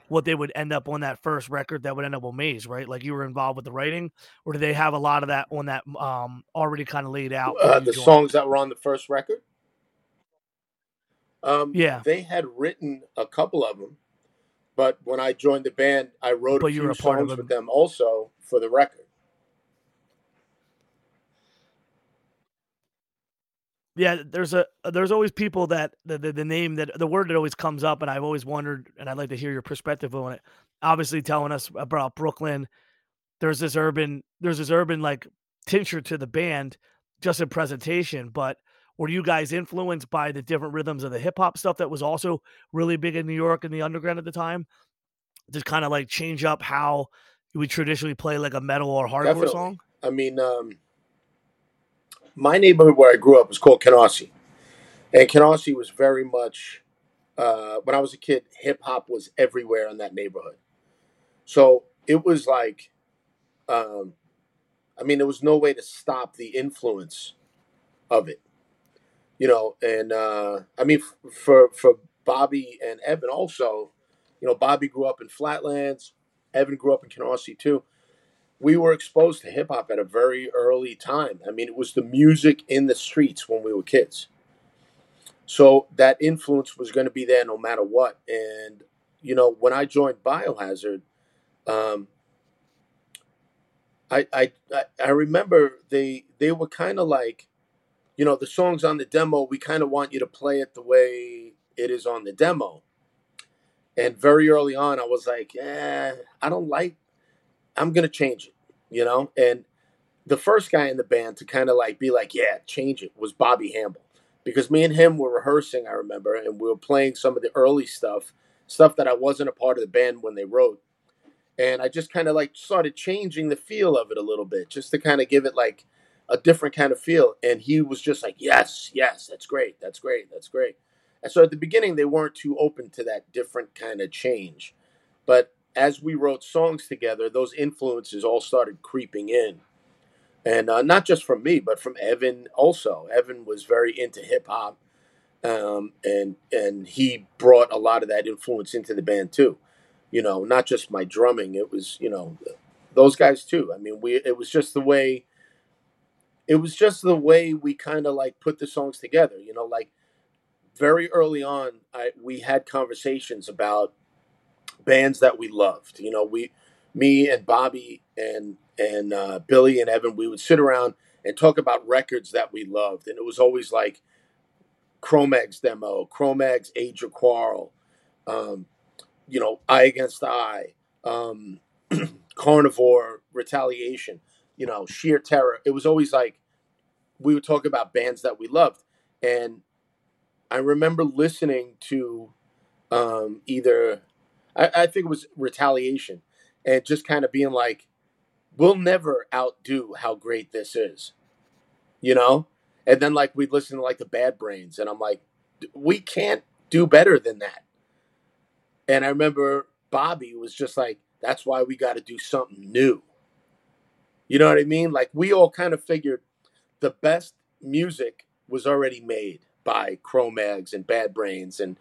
what they would end up on that first record that would end up on Maze, right? Like you were involved with the writing, or did they have a lot of that on that um already kind of laid out? Uh, the joined? songs that were on the first record. Um, yeah, they had written a couple of them, but when I joined the band, I wrote but a few a songs with them also for the record. Yeah, there's a there's always people that the, the, the name that the word that always comes up, and I've always wondered, and I'd like to hear your perspective on it. Obviously, telling us about Brooklyn, there's this urban there's this urban like tincture to the band, just in presentation. But were you guys influenced by the different rhythms of the hip hop stuff that was also really big in New York and the underground at the time? Just kind of like change up how we traditionally play like a metal or hardcore Definitely. song. I mean, um, my neighborhood where I grew up was called Canarsie, and Canarsie was very much uh, when I was a kid. Hip hop was everywhere in that neighborhood, so it was like, um, I mean, there was no way to stop the influence of it, you know. And uh, I mean, f- for for Bobby and Evan also, you know, Bobby grew up in Flatlands. Evan grew up in Canarsie too we were exposed to hip hop at a very early time. I mean, it was the music in the streets when we were kids. So that influence was going to be there no matter what. And, you know, when I joined Biohazard, um, I, I, I remember they, they were kind of like, you know, the songs on the demo, we kind of want you to play it the way it is on the demo. And very early on, I was like, eh, I don't like I'm gonna change it, you know. And the first guy in the band to kind of like be like, yeah, change it was Bobby Hambel, because me and him were rehearsing. I remember, and we were playing some of the early stuff, stuff that I wasn't a part of the band when they wrote. And I just kind of like started changing the feel of it a little bit, just to kind of give it like a different kind of feel. And he was just like, yes, yes, that's great, that's great, that's great. And so at the beginning, they weren't too open to that different kind of change. But as we wrote songs together, those influences all started creeping in. And uh, not just from me, but from Evan also. Evan was very into hip hop, um, and and he brought a lot of that influence into the band too. You know, not just my drumming; it was you know those guys too. I mean, we it was just the way. It was just the way we kind of like put the songs together. You know, like very early on, I we had conversations about bands that we loved. You know, we, me and Bobby and and uh, Billy and Evan, we would sit around and talk about records that we loved, and it was always like Cro-Mags demo, Cro-Mags Age of Quarrel, um, you know, I Against I, um, Carnivore, Retaliation, you know, Sheer Terror. It was always like we would talk about bands that we loved, and I remember listening to um, either I, I think it was retaliation and just kind of being like, we'll never outdo how great this is, you know? And then like we'd listen to like the Bad Brains, and I'm like, we can't do better than that. And I remember Bobby was just like, that's why we got to do something new. You know what I mean? Like we all kind of figured the best music was already made by Cro-Mags and Bad Brains and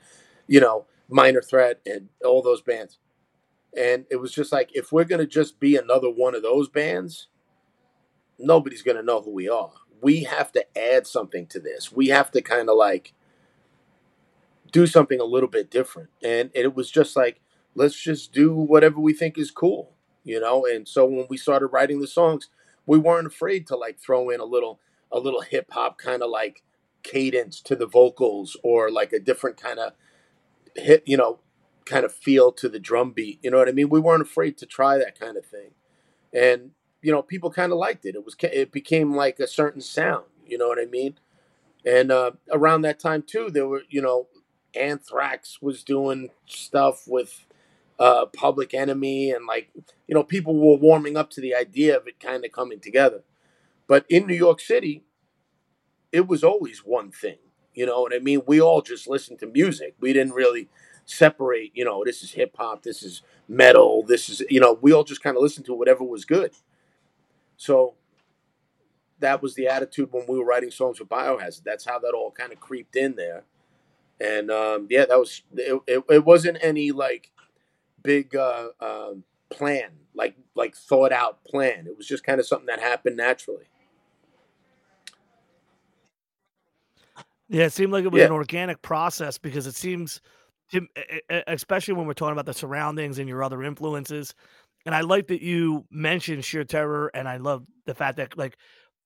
you know Minor Threat and all those bands. And it was just like, if we're going to just be another one of those bands, nobody's going to know who we are. We have to add something to this. We have to kind of like do something a little bit different. And, it was just like, let's just do whatever we think is cool, you know? And so when we started writing the songs, we weren't afraid to like throw in a little, a little hip hop kind of like cadence to the vocals or like a different kind of hit, you know, kind of feel to the drum beat. You know what I mean? We weren't afraid to try that kind of thing, and you know, people kind of liked it. It was it became like a certain sound. You know what I mean? And uh, around that time too, there were you know, Anthrax was doing stuff with uh, Public Enemy, and like you know, people were warming up to the idea of it kind of coming together. But in New York City, it was always one thing. You know what I mean? We all just listened to music. We didn't really separate. You know, this is hip hop, this is metal, this is you know. We all just kind of listened to whatever was good. So that was the attitude when we were writing songs for Biohazard. That's how that all kind of creeped in there. And um, yeah, that was it, it, it wasn't any like big uh, uh, plan, like like thought out plan. It was just kind of something that happened naturally. Yeah, it seemed like it was yeah. an organic process because it seems, especially when we're talking about the surroundings and your other influences. And I like that you mentioned sheer terror, and I love the fact that like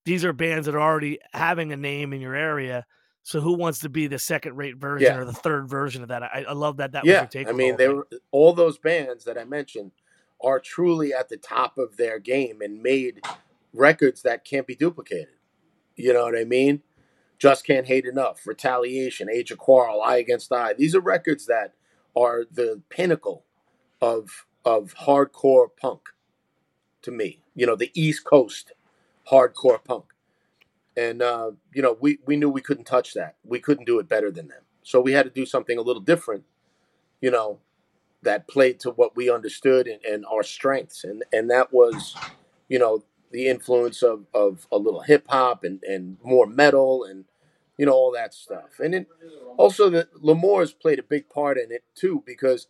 these are bands that are already having a name in your area. So who wants to be the second rate version yeah. or the third version of that? I, I love that that yeah. was your take. I mean, they were all those bands that I mentioned are truly at the top of their game and made records that can't be duplicated. You know what I mean? Just Can't Hate Enough, Retaliation, Age of Quarrel, I Against I. These are records that are the pinnacle of of hardcore punk to me. You know, the East Coast hardcore punk. And uh, you know, we we knew we couldn't touch that. We couldn't do it better than them. So we had to do something a little different, you know, that played to what we understood and, and our strengths. And and that was, you know, the influence of, of a little hip hop and, and more metal and you know all that stuff. And then also the L'Amour's played a big part in it too because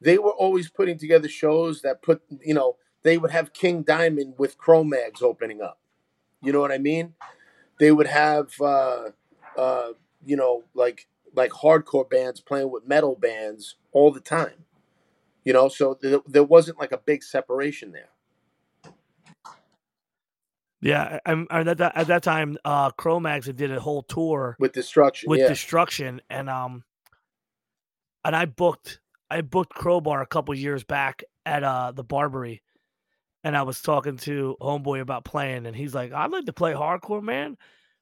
they were always putting together shows that put you know they would have King Diamond with Cro-Mags opening up. You know what I mean? They would have, uh, uh, you know, like like hardcore bands playing with metal bands all the time. You know, so th- there wasn't like a big separation there. Yeah, I'm, at that at that time, uh, Cro-Mags did a whole tour with destruction. With yeah. destruction, and um, and I booked I booked Crowbar a couple years back at uh the Barbary, and I was talking to Homeboy about playing, and he's like, "I'd like to play hardcore, man."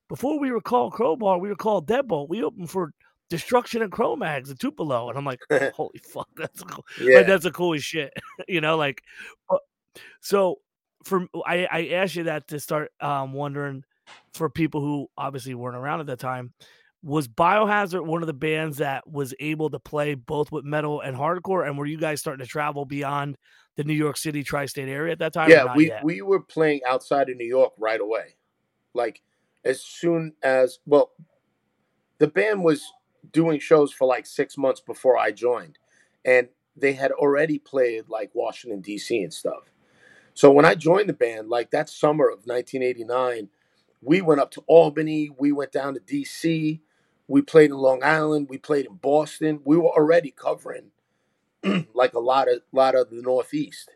Before we were called Crowbar, we were called Deadbolt. We opened for Destruction and Cro-Mags and Tupelo, and I'm like, "Holy fuck, that's cool. Yeah. Like, that's the coolest shit," you know. Like, uh, so for I, I asked you that to start um, wondering for people who obviously weren't around at that time was Biohazard one of the bands that was able to play both with metal and hardcore? And were you guys starting to travel beyond the New York City tri-state area at that time? Yeah, we yet? we were playing outside of New York right away. Like as soon as well, the band was doing shows for like six months before I joined, and they had already played like Washington D.C. and stuff. So when I joined the band, like that summer of 1989, we went up to Albany, we went down to D.C., we played in Long Island, we played in Boston. We were already covering like a lot of lot of the Northeast,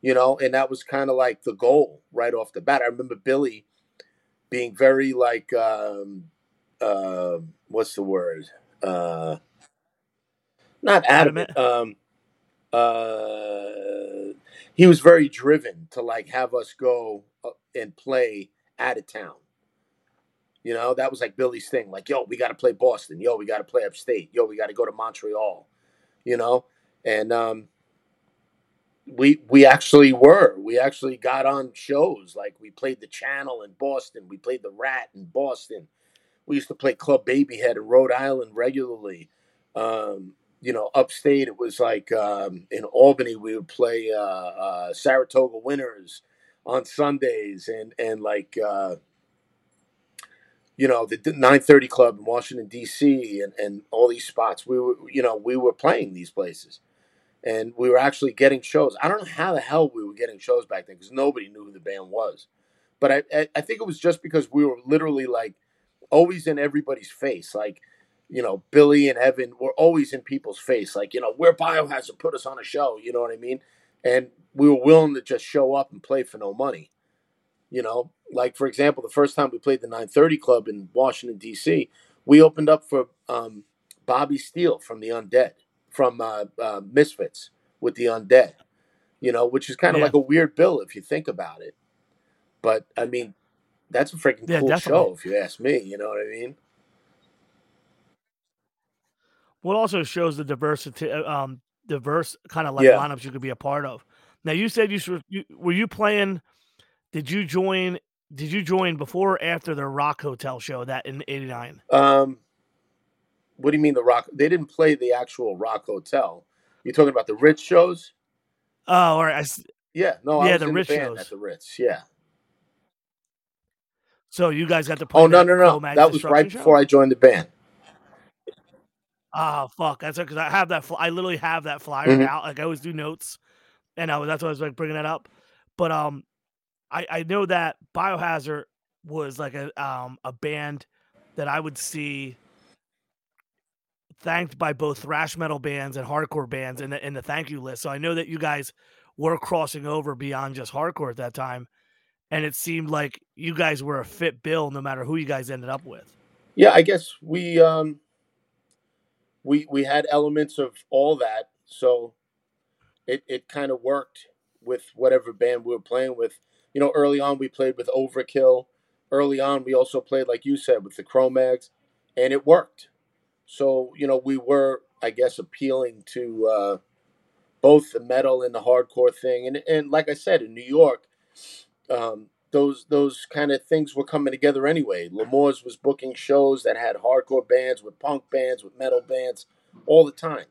you know, and that was kind of like the goal right off the bat. I remember Billy being very like, um, uh, what's the word? Uh, not adamant. adamant. Um, uh, he was very driven to like have us go uh, and play out of town. You know, that was like Billy's thing. Like, yo, we got to play Boston. Yo, we got to play upstate. Yo, we got to go to Montreal. You know, and um, we we actually were. We actually got on shows. Like we played the Channel in Boston. We played the Rat in Boston. We used to play Club Babyhead in Rhode Island regularly. Um, you know, upstate it was like um, in Albany we would play uh, uh, Saratoga Winners on Sundays and and like uh, you know the 930 Club in Washington D.C. and and all these spots. We were you know we were playing these places and we were actually getting shows. I don't know how the hell we were getting shows back then because nobody knew who the band was. But I, I, I think it was just because we were literally like always in everybody's face. Like, you know, Billy and Evan were always in people's face. Like, you know, where Biohazard put us on a show. You know what I mean? And we were willing to just show up and play for no money. You know, like for example, the first time we played the 930 Club in Washington D.C., we opened up for um, Bobby Steele from the Undead from uh, uh, Misfits with the Undead, you know, which is kind of yeah. like a weird bill if you think about it. But I mean, that's a freaking yeah, cool definitely. show if you ask me. You know what I mean? What also shows the diversity, uh, um, diverse kind of like Yeah. lineups you could be a part of. Now you said you, should, you were you playing? Did you join? Did you join before or after the Rock Hotel show that in '89? Um, what do you mean the Rock? They didn't play the actual Rock Hotel. You're talking about the Ritz shows? Oh, all right. I Yeah, no, I Yeah, the Ritz the shows. at the Ritz. Yeah. so you guys got to play. Oh no, no, no, that was right show? before I joined the band. Oh fuck! That's because I have that. Fl- I literally have that flyer Mhm. out. Like I always do notes, and I was, that's why I was like bringing that up. But um, I I know that Biohazard was like a um a band that I would see thanked by both thrash metal bands and hardcore bands in the in the thank you list. So I know that you guys were crossing over beyond just hardcore at that time, and it seemed like you guys were a fit bill no matter who you guys ended up with. Yeah, I guess we um we we had elements of all that, so it it kind of worked with whatever band we were playing with. You know, early on we played with Overkill. Early on we also played like you said with the Cro-Mags, and it worked. So you know we were, I guess, appealing to uh, both the metal and the hardcore thing, and and like I said in New York, um, those those kind of things were coming together anyway. L'Amour's was booking shows that had hardcore bands with punk bands with metal bands all the time.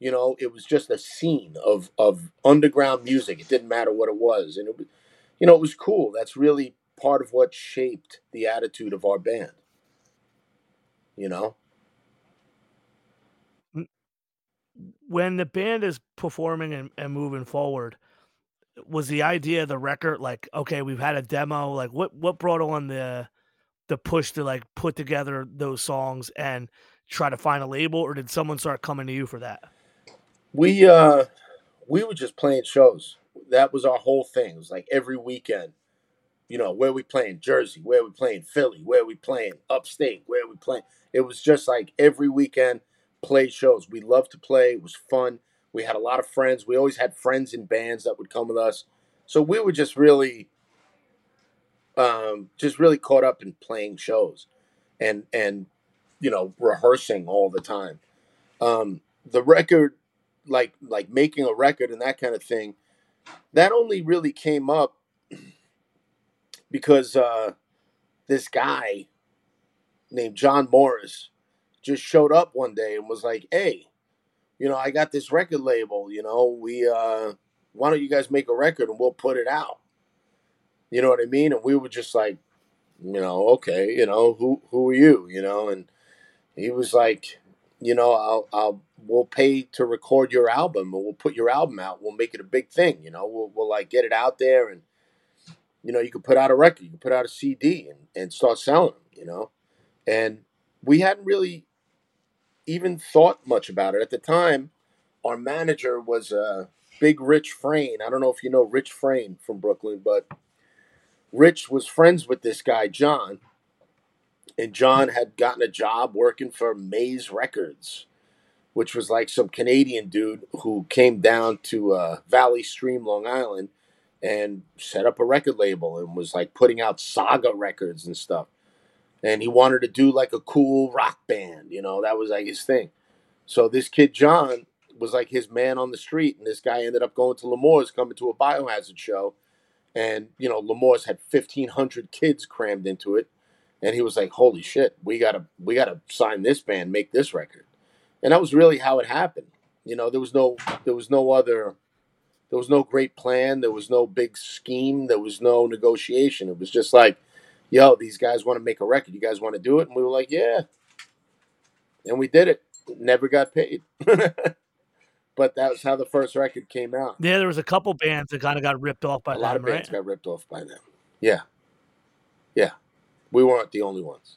You know, it was just a scene of of underground music. It didn't matter what it was, and it was, you know, it was cool. That's really part of what shaped the attitude of our band. You know, when the band is performing and, and moving forward was the idea of the record like okay we've had a demo like what what brought on the the push to like put together those songs and try to find a label or did someone start coming to you for that we uh we were just playing shows. That was our whole thing. It was like every weekend. You know, where we playing Jersey, where we playing Philly, where we playing upstate, where we playing. It was just like every weekend play shows. We loved to play. It was fun. We had a lot of friends. We always had friends in bands that would come with us. So we were just really um just really caught up in playing shows and and you know, rehearsing all the time. Um the record like like making a record and that kind of thing that only really came up because uh this guy named John Morris just showed up one day and was like, "Hey, you know, I got this record label, you know, we uh why don't you guys make a record and we'll put it out?" You know what I mean? And we were just like, you know, okay, you know, who who are you, you know? And he was like, you know, I'll I'll we'll pay to record your album or we'll put your album out. We'll make it a big thing, you know. We'll we'll like get it out there and you know, you could put out a record, you could put out a CD and, and start selling them, you know. And we hadn't really even thought much about it at the time. Our manager was uh, Big Rich Frayne. I don't know if you know Rich Frayne from Brooklyn, but Rich was friends with this guy John, and John had gotten a job working for Maze Records, which was like some Canadian dude who came down to uh, Valley Stream, Long Island, and set up a record label and was like putting out Saga records and stuff. And he wanted to do like a cool rock band, you know, that was like his thing. So this kid John was like his man on the street, and this guy ended up going to L'Amour's, coming to a biohazard show, and you know L'Amour's had fifteen hundred kids crammed into it, and he was like, "Holy shit, we gotta we gotta sign this band, make this record," and that was really how it happened. You know, there was no there was no other there was no great plan, there was no big scheme, there was no negotiation. It was just like, "Yo, these guys want to make a record. You guys want to do it?" And we were like, "Yeah," and we did it. Never got paid. but that was how the first record came out. yeah there was a couple bands that kind of got ripped off by a lot of bands right? got ripped off by them. Yeah, yeah, we weren't the only ones.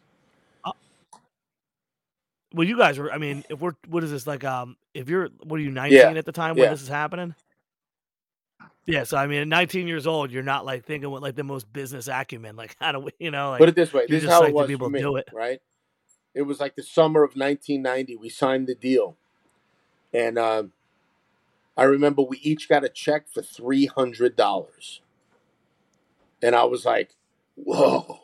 well you guys were i mean if we're what is this like um if you're what are you 19 Yeah, at the time when yeah. this is happening yeah so i mean at 19 years old you're not like thinking with like the most business acumen like how do we you know like Put it this way: this is how it was for me. do it. Right? It was like the summer of 1990. We signed the deal, and um, I remember we each got a check for three hundred dollars, and I was like, "Whoa!"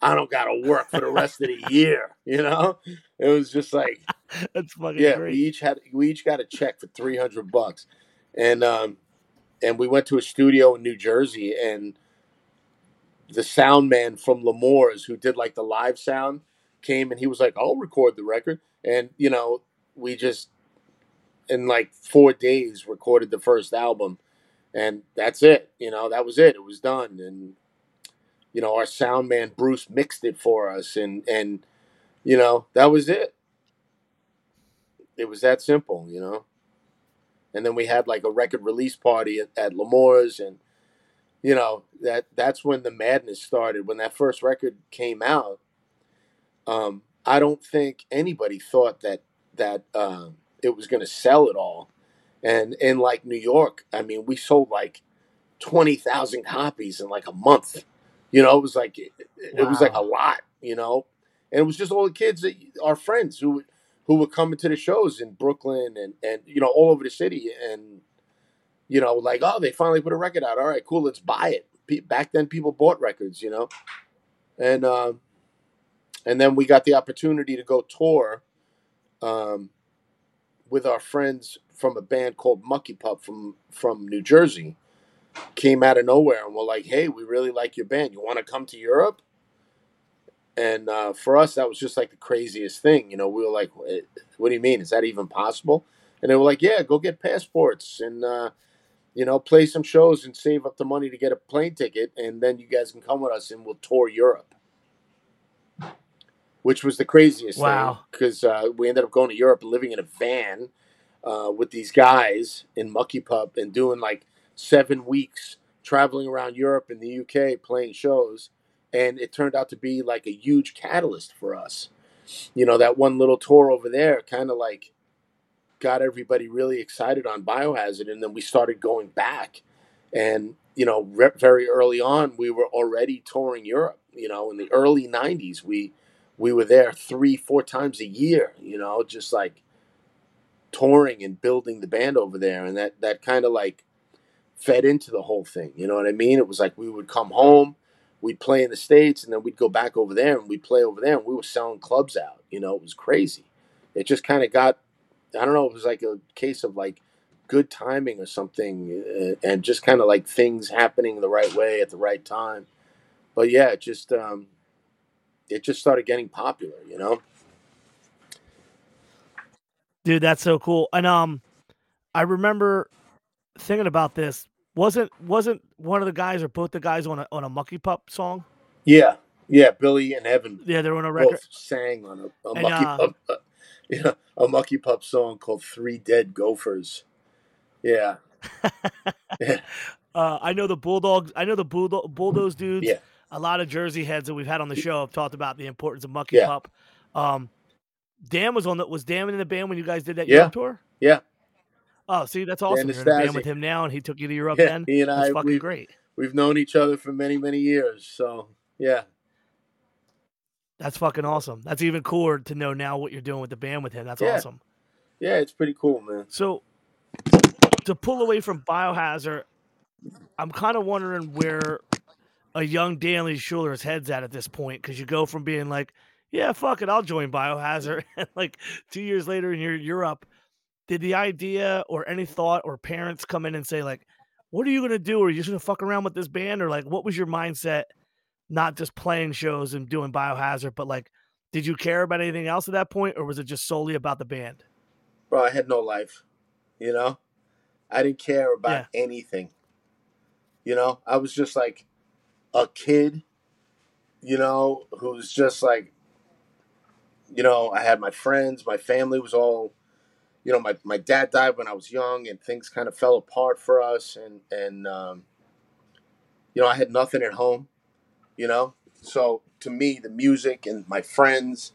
I don't got to work for the rest of the year. You know, it was just like That's fucking yeah. great. We each had we each got a check for three hundred bucks, and um, and we went to a studio in New Jersey, and the sound man from L'Amour's who did like the live sound came and he was like, "I'll record the record," and you know, we just in like four days recorded the first album, and that's it. You know, that was it. It was done, and you know, our sound man Bruce mixed it for us, and and you know, that was it. It was that simple, you know. And then we had like a record release party at, at L'Amour's, and you know that that's when the madness started. When that first record came out, um, I don't think anybody thought that that um, it was going to sell at all. And in like New York, I mean, we sold like twenty thousand copies in like a month. You know, it was like it, it was like a lot. You know, and it was just all the kids that our friends who who were coming to the shows in Brooklyn and and you know all over the city. And you know like oh they finally put a record out. All right cool let's buy it. Back then people bought records you know? And um and then we got the opportunity to go tour um with our friends from a band called Mucky Pup from from New Jersey. Came out of nowhere and were like hey we really like your band. You want to come to Europe and uh, for us that was just like the craziest thing you know we were like "Eh, what do you mean? Is that even possible? And they were like yeah go get passports and uh, you know play some shows and save up the money to get a plane ticket and then you guys can come with us and we'll tour europe. Which was the craziest Wow. thing because uh, we ended up going to europe and living in a van uh, with these guys in mucky pup and doing like seven weeks traveling around europe and the uk playing shows and it turned out to be like a huge catalyst for us. You know, that one little tour over there kind of like got everybody really excited on Biohazard, and then we started going back. And you know, re- very early on, we were already touring Europe. You know, in the early '90s, we we were there three, four times a year. You know, just like touring and building the band over there, and that that kind of like fed into the whole thing. You know what I mean? It was like we would come home we'd play in the states and then we'd go back over there and we'd play over there and we were selling clubs out you know it was crazy it just kind of got i don't know it was like a case of like good timing or something and just kind of like things happening the right way at the right time but yeah it just um it just started getting popular you know Dude, that's so cool. And um I remember thinking about this. Wasn't wasn't one of the guys or both the guys on a on a Mucky Pup song? yeah yeah billy and evan Yeah, they're on a record. both sang on a, a And, mucky uh, pup uh, yeah, a mucky pup song called three dead gophers yeah Uh, I know the Bulldogs. I know the Bulldog, Bulldoze dudes. Yeah. A lot of Jersey heads that we've had on the show have talked about the importance of Mucky Yeah. Pup. Um, Dan was on the was Dan in the band when you guys did that Yeah. Tour? yeah Oh, see, that's awesome. You're in a band with him now, and he took you to Europe. Yeah, then he and that's I, fucking we've, great. we've known each other for many, many years. So, yeah. That's fucking awesome. That's even cooler to know now what you're doing with the band with him. That's Yeah. awesome. Yeah, it's pretty cool, man. So to pull away from Biohazard, I'm kind of wondering where a young Danny Schuler's head's at at this point because you go from being like, yeah, fuck it, I'll join Biohazard, and like two years later, and you're Europe. Did the idea or any thought or parents come in and say like, "What are you gonna do? Are you just gonna fuck around with this band?" Or like, what was your mindset? Not just playing shows and doing Biohazard, but like, did you care about anything else at that point, or was it just solely about the band? Bro, I had no life. You know? I didn't care about anything. You know? I was just like a kid, you know, who's just like, you know, I had my friends, my family was all, you know, my, my dad died when I was young and things kind of fell apart for us. And, and, um, you know, I had nothing at home, you know? So to me, the music and my friends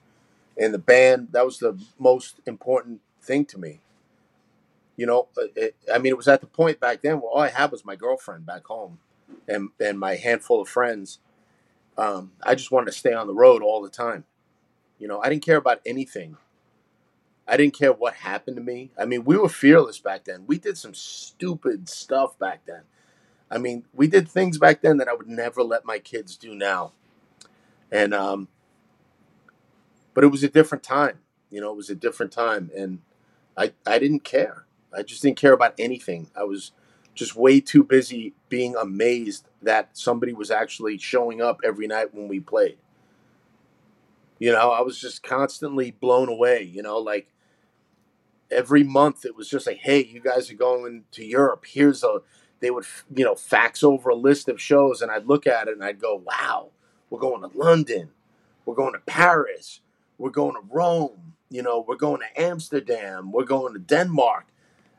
and the band, that was the most important thing to me. You know, uh, it, I mean, it was at the point back then where all I had was my girlfriend back home and, and my handful of friends. Um, I just wanted to stay on the road all the time. You know, I didn't care about anything. I didn't care what happened to me. I mean, we were fearless back then. We did some stupid stuff back then. I mean, we did things back then that I would never let my kids do now. and um, but it was a different time. You know, it was a different time, and I I didn't care. I just didn't care about anything. I was just way too busy being amazed that somebody was actually showing up every night when we played. You know, I was just constantly blown away. You know, like every month it was just like, hey, you guys are going to Europe. Here's a, they would, you know, fax over a list of shows and I'd look at it and I'd go, wow, we're going to London. We're going to Paris. We're going to Rome. You know, we're going to Amsterdam. We're going to Denmark.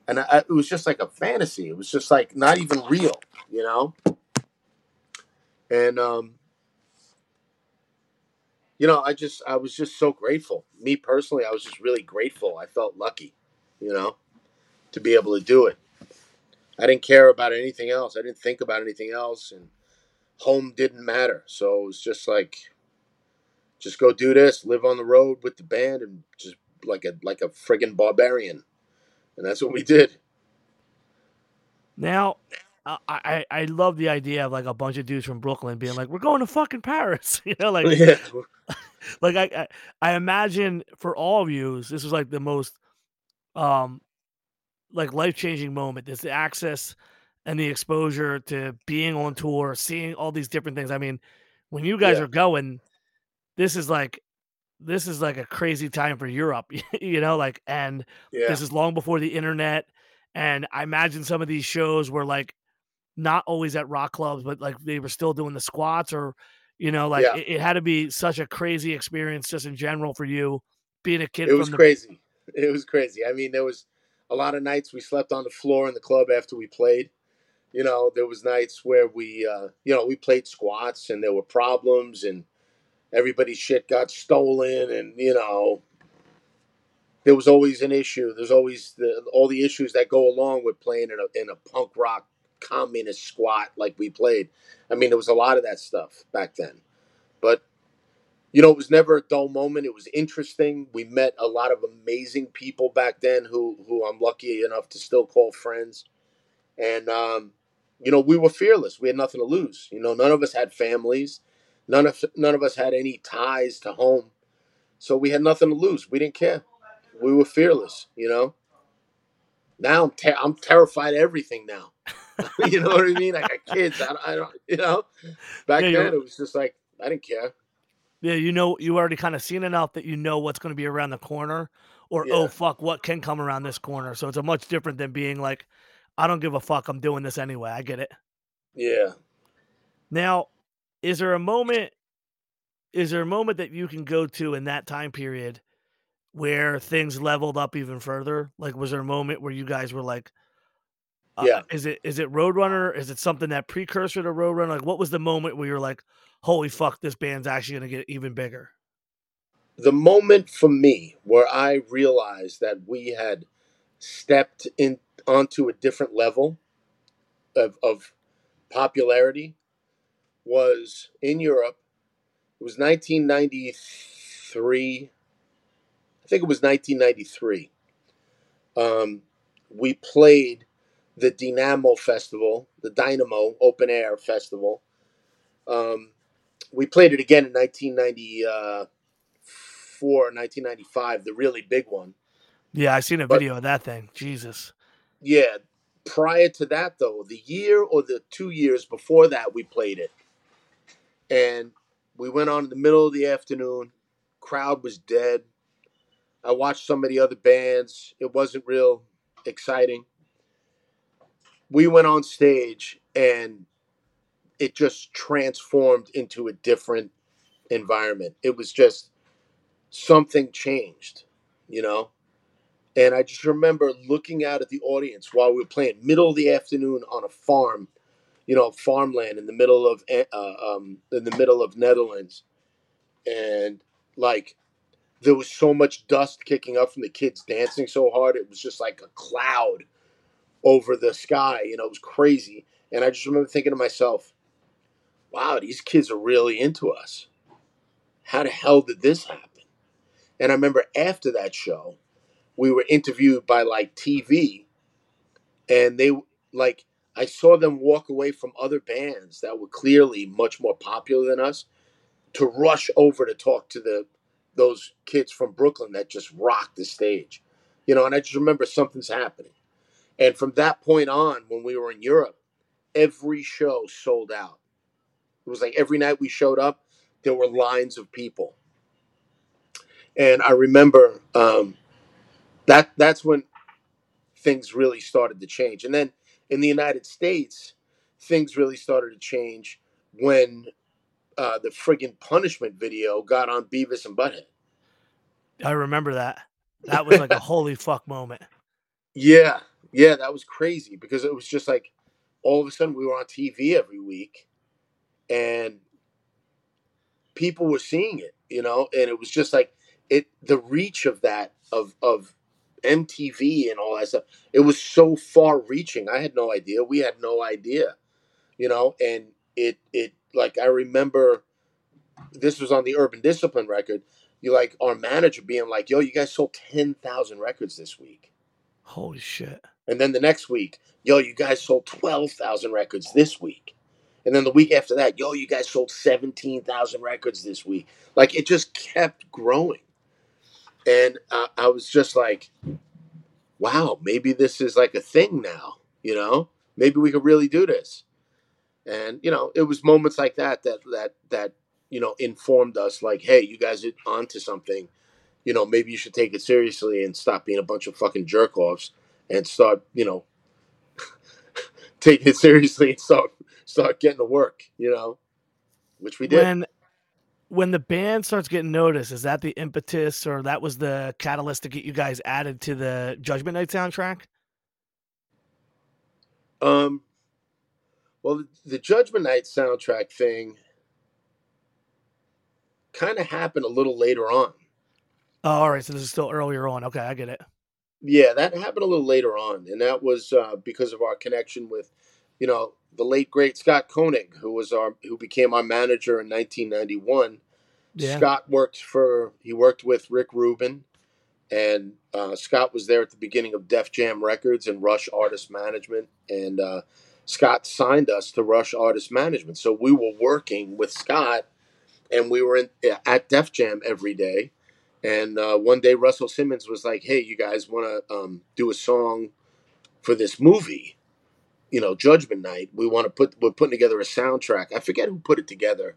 And I, it was just like a fantasy. It was just like not even real, you know? And, um, you know, I just, I was just so grateful. Me personally, I was just really grateful. I felt lucky you know, to be able to do it. I didn't care about anything else. I didn't think about anything else, and home didn't matter. So it was just like, just go do this, live on the road with the band, and just like a like a friggin' barbarian, and that's what we did. Now, I, I love the idea of like a bunch of dudes from Brooklyn being like, "We're going to fucking Paris," you know, like, yeah. like I, I I imagine for all of you, this is like the most um like life changing moment. Is the access and the exposure to being on tour, seeing all these different things. I mean, when you guys yeah. are going, this is like this is like a crazy time for Europe, you know, like and yeah. this is long before the internet. And I imagine some of these shows were like not always at rock clubs, but like they were still doing the squats or you know, like yeah. it, it, had to be such a crazy experience just in general for you being a kid. It was the, crazy. it was crazy. I mean, there was a lot of nights we slept on the floor in the club after we played. You know, there was nights where we, uh, you know, we played squats and there were problems and everybody's shit got stolen and you know, there was always an issue. There's always the, all the issues that go along with playing in a in a punk rock communist squat like we played. I mean, there was a lot of that stuff back then. But you know, it was never a dull moment. It was interesting. We met a lot of amazing people back then who who I'm lucky enough to still call friends. And um, you know, we were fearless. We had nothing to lose. You know, none of us had families. None of none of us had any ties to home. So we had nothing to lose. We didn't care. We were fearless, you know. Now I'm ter- I'm terrified of everything now. you know what I mean? I got kids. I don't, I don't you know. Back yeah, then it was just like I didn't care. Yeah, you know, you already kind of seen enough that you know what's going to be around the corner, or oh, yeah. oh fuck, what can come around this corner. So it's a much different than being like, I don't give a fuck, I'm doing this anyway. I get it. Yeah. Now, is there a moment? Is there a moment that you can go to in that time period where things leveled up even further? Like, was there a moment where you guys were like, uh, yeah, is it is it Roadrunner? Is it something that precursor to Roadrunner? Like, what was the moment where you're like, holy fuck, this band's actually going to get even bigger? The moment for me where I realized that we had stepped in onto a different level of, of popularity was in Europe. It was 1993. I think it was 1993. Um, we played the Dynamo Festival, the Dynamo Open Air Festival. Um, we played it again in 1994, 1995, the really big one. Yeah, I seen a but, video of that thing. Jesus. Yeah. Prior to that, though, the year or the two years before that, we played it. And we went on in the middle of the afternoon. Crowd was dead. I watched some of the other bands. It wasn't real exciting. We went on stage and it just transformed into a different environment. It was just something changed, you know? And I just remember looking out at the audience while we were playing middle of the afternoon on a farm, you know, farmland in the middle of eh, uh, um, in the middle of Netherlands, and like there was so much dust kicking up from the kids dancing so hard it was just like a cloud over the sky. You know, it was crazy. And I just remember thinking to myself, wow, these kids are really into us. How the hell did this happen? And I remember after that show, we were interviewed by like TV, and they like I saw them walk away from other bands that were clearly much more popular than us, to rush over to talk to the those kids from Brooklyn that just rocked the stage. You know, and I just remember something's happening. And from that point on, when we were in Europe, every show sold out. It was like every night we showed up, there were lines of people. And I remember um, that that's when things really started to change. And then in the United States, things really started to change when uh, the friggin' punishment video got on Beavis and Butthead. I remember that. That was like a holy fuck moment. Yeah, yeah, that was crazy because it was just like all of a sudden we were on TV every week and people were seeing it, you know, and it was just like it the reach of that of of MTV and all that stuff. It was so far reaching. I had no idea. We had no idea, you know, and it it like I remember this was on the Urban Discipline record. You like our manager being like, "Yo, you guys sold ten thousand records this week." Holy shit! And then the next week, "Yo, you guys sold twelve thousand records this week." And then the week after that, "Yo, you guys sold seventeen thousand records this week." Like it just kept growing, and I, I was just like, "Wow, maybe this is like a thing now." You know, maybe we could really do this. And you know, it was moments like that that that that you know informed us, like, "Hey, you guys are onto something." You know, maybe you should take it seriously and stop being a bunch of fucking jerk offs and start, you know, taking it seriously and start start getting to work, you know, which we did. When when the band starts getting noticed, is that the impetus or that was the catalyst to get you guys added to the Judgment Night soundtrack? Um, well, the Judgment Night soundtrack thing kind of happened a little later on. Oh, all right, so this is still earlier on. Okay, I get it. Yeah, that happened a little later on, and that was uh, because of our connection with, you know, the late great Scott Koenig, who was our who became our manager in 1991. Yeah. Scott worked for he worked with Rick Rubin, and uh, Scott was there at the beginning of Def Jam Records and Rush Artist Management, and uh, Scott signed us to Rush Artist Management. So we were working with Scott, and we were in, at Def Jam every day. And uh, one day Russell Simmons was like, "Hey, you guys want to um, do a song for this movie?" you know, Judgment Night. We want to put we're putting together a soundtrack. I forget who put it together.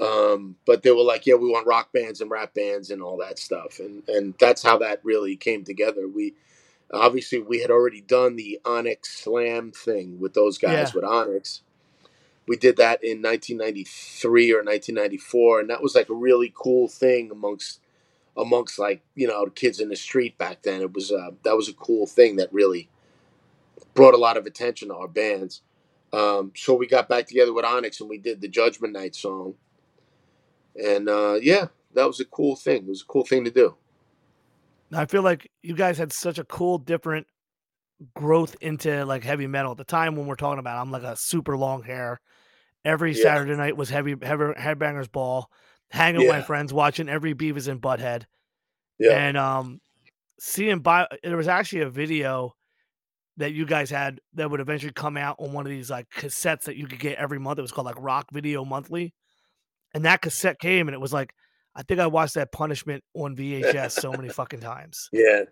Um, but they were like, yeah, we want rock bands and rap bands and all that stuff, and and that's how that really came together. We obviously we had already done the Onyx Slam thing with those guys Yeah. with Onyx. We did that in 1993 or 1994, and that was like a really cool thing amongst amongst like you know kids in the street back then. It was uh, that was a cool thing that really brought a lot of attention to our bands. Um, so we got back together with Onyx and we did the Judgment Night song. And uh, yeah, that was a cool thing. It was a cool thing to do. I feel like you guys had such a cool, different growth into like heavy metal at the time when we're talking about. I'm like a super long hair. Every Yeah. Saturday night was heavy, heavy headbangers ball. Hanging with my friends, watching every Beavis and Butthead. Yeah. And um, seeing by there was actually a video that you guys had that would eventually come out on one of these like cassettes that you could get every month. It was called like Rock Video Monthly, and that cassette came and it was like I think I watched that Punishment on VHS so many fucking times. yeah.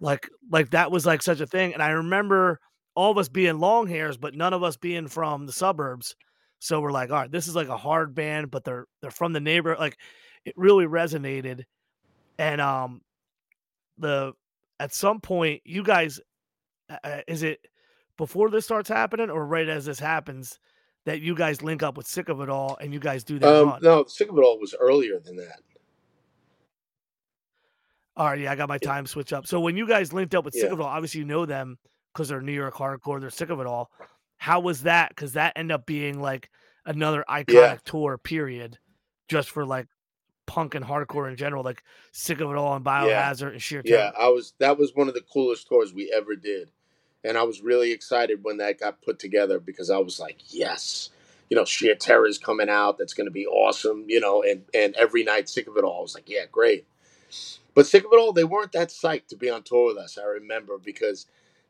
Like like that was like such a thing, and I remember all of us being long hairs, but none of us being from the suburbs. So we're like, all right, this is like a hard band, but they're they're from the neighborhood. Like it really resonated, and um, the at some point you guys, uh, uh, is it before this starts happening or right as this happens that you guys link up with Sick of It All and you guys do that Um, run? no, Sick of It All was earlier than that. All right, yeah, I got my time switch up. So when you guys linked up with Sick Yeah. of It All, obviously you know them because they're New York hardcore. They're sick of it all. How was that? Because that ended up being like another iconic tour. Period, just for like punk and hardcore in general. Like sick of it all and Biohazard and Sheer Terror. Yeah, I was. That was one of the coolest tours we ever did, and I was really excited when that got put together because I was like, yes, you know, Sheer Terror is coming out. That's going to be awesome. You know, and and every night, Sick of It All I was like, yeah, great. But Sick of It All, they weren't that psyched to be on tour with us. I remember because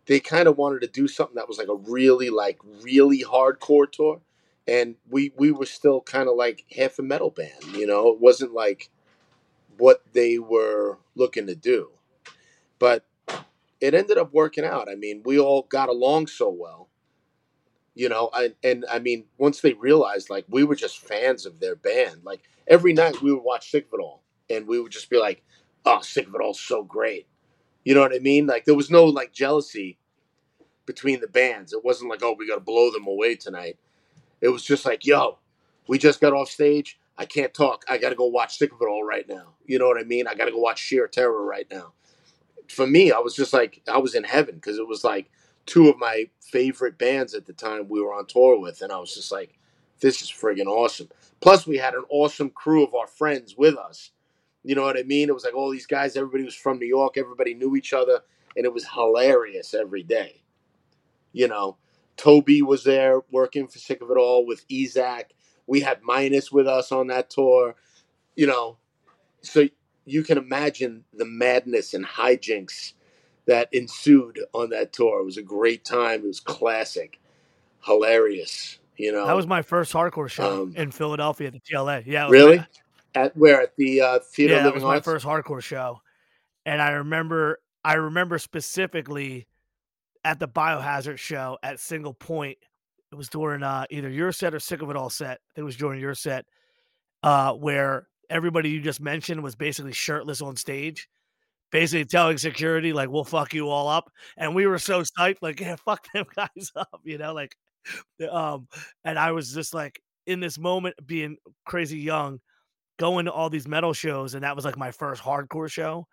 they kind of wanted to do something that was like a really like really hardcore tour, and we we were still kind of like half a metal band. You know, it wasn't like what they were looking to do, but it ended up working out. I mean, we all got along so well. You know, I, and I mean, once they realized like we were just fans of their band, like every night we would watch Sick of It All, and we would just be like, "Oh, Sick of It all, so great." You know what I mean? Like there was no like jealousy between the bands. It wasn't like, "Oh, we got to blow them away tonight." It was just like, "Yo, we just got off stage. I can't talk. I got to go watch Sick of It All right now." You know what I mean? I got to go watch Sheer Terror right now. For me, I was just like I was in heaven because it was like two of my favorite bands at the time we were on tour with, and I was just like, "This is friggin' awesome." Plus, we had an awesome crew of our friends with us. You know what I mean? It was like all these guys. Everybody was from New York. Everybody knew each other, and it was hilarious every day. You know, Toby was there working for Sick of It All with Ezak. We had Minus with us on that tour. You know, so you can imagine the madness and hijinks that ensued on that tour. It was a great time. It was classic, hilarious. You know, that was my first hardcore show um, in Philadelphia at the TLA. Yeah, really. My, at where at the uh, theater? Yeah, that was Arts? my first hardcore show, and I remember I remember specifically at the Biohazard show at Single Point. It was during uh, either your set or Sick of It All set. It was during your set, uh, where everybody you just mentioned was basically shirtless on stage, basically telling security like we'll fuck you all up, and we were so psyched, like yeah, fuck them guys up, you know, like, um, and I was just like in this moment being crazy young, going to all these metal shows, and that was like my first hardcore show,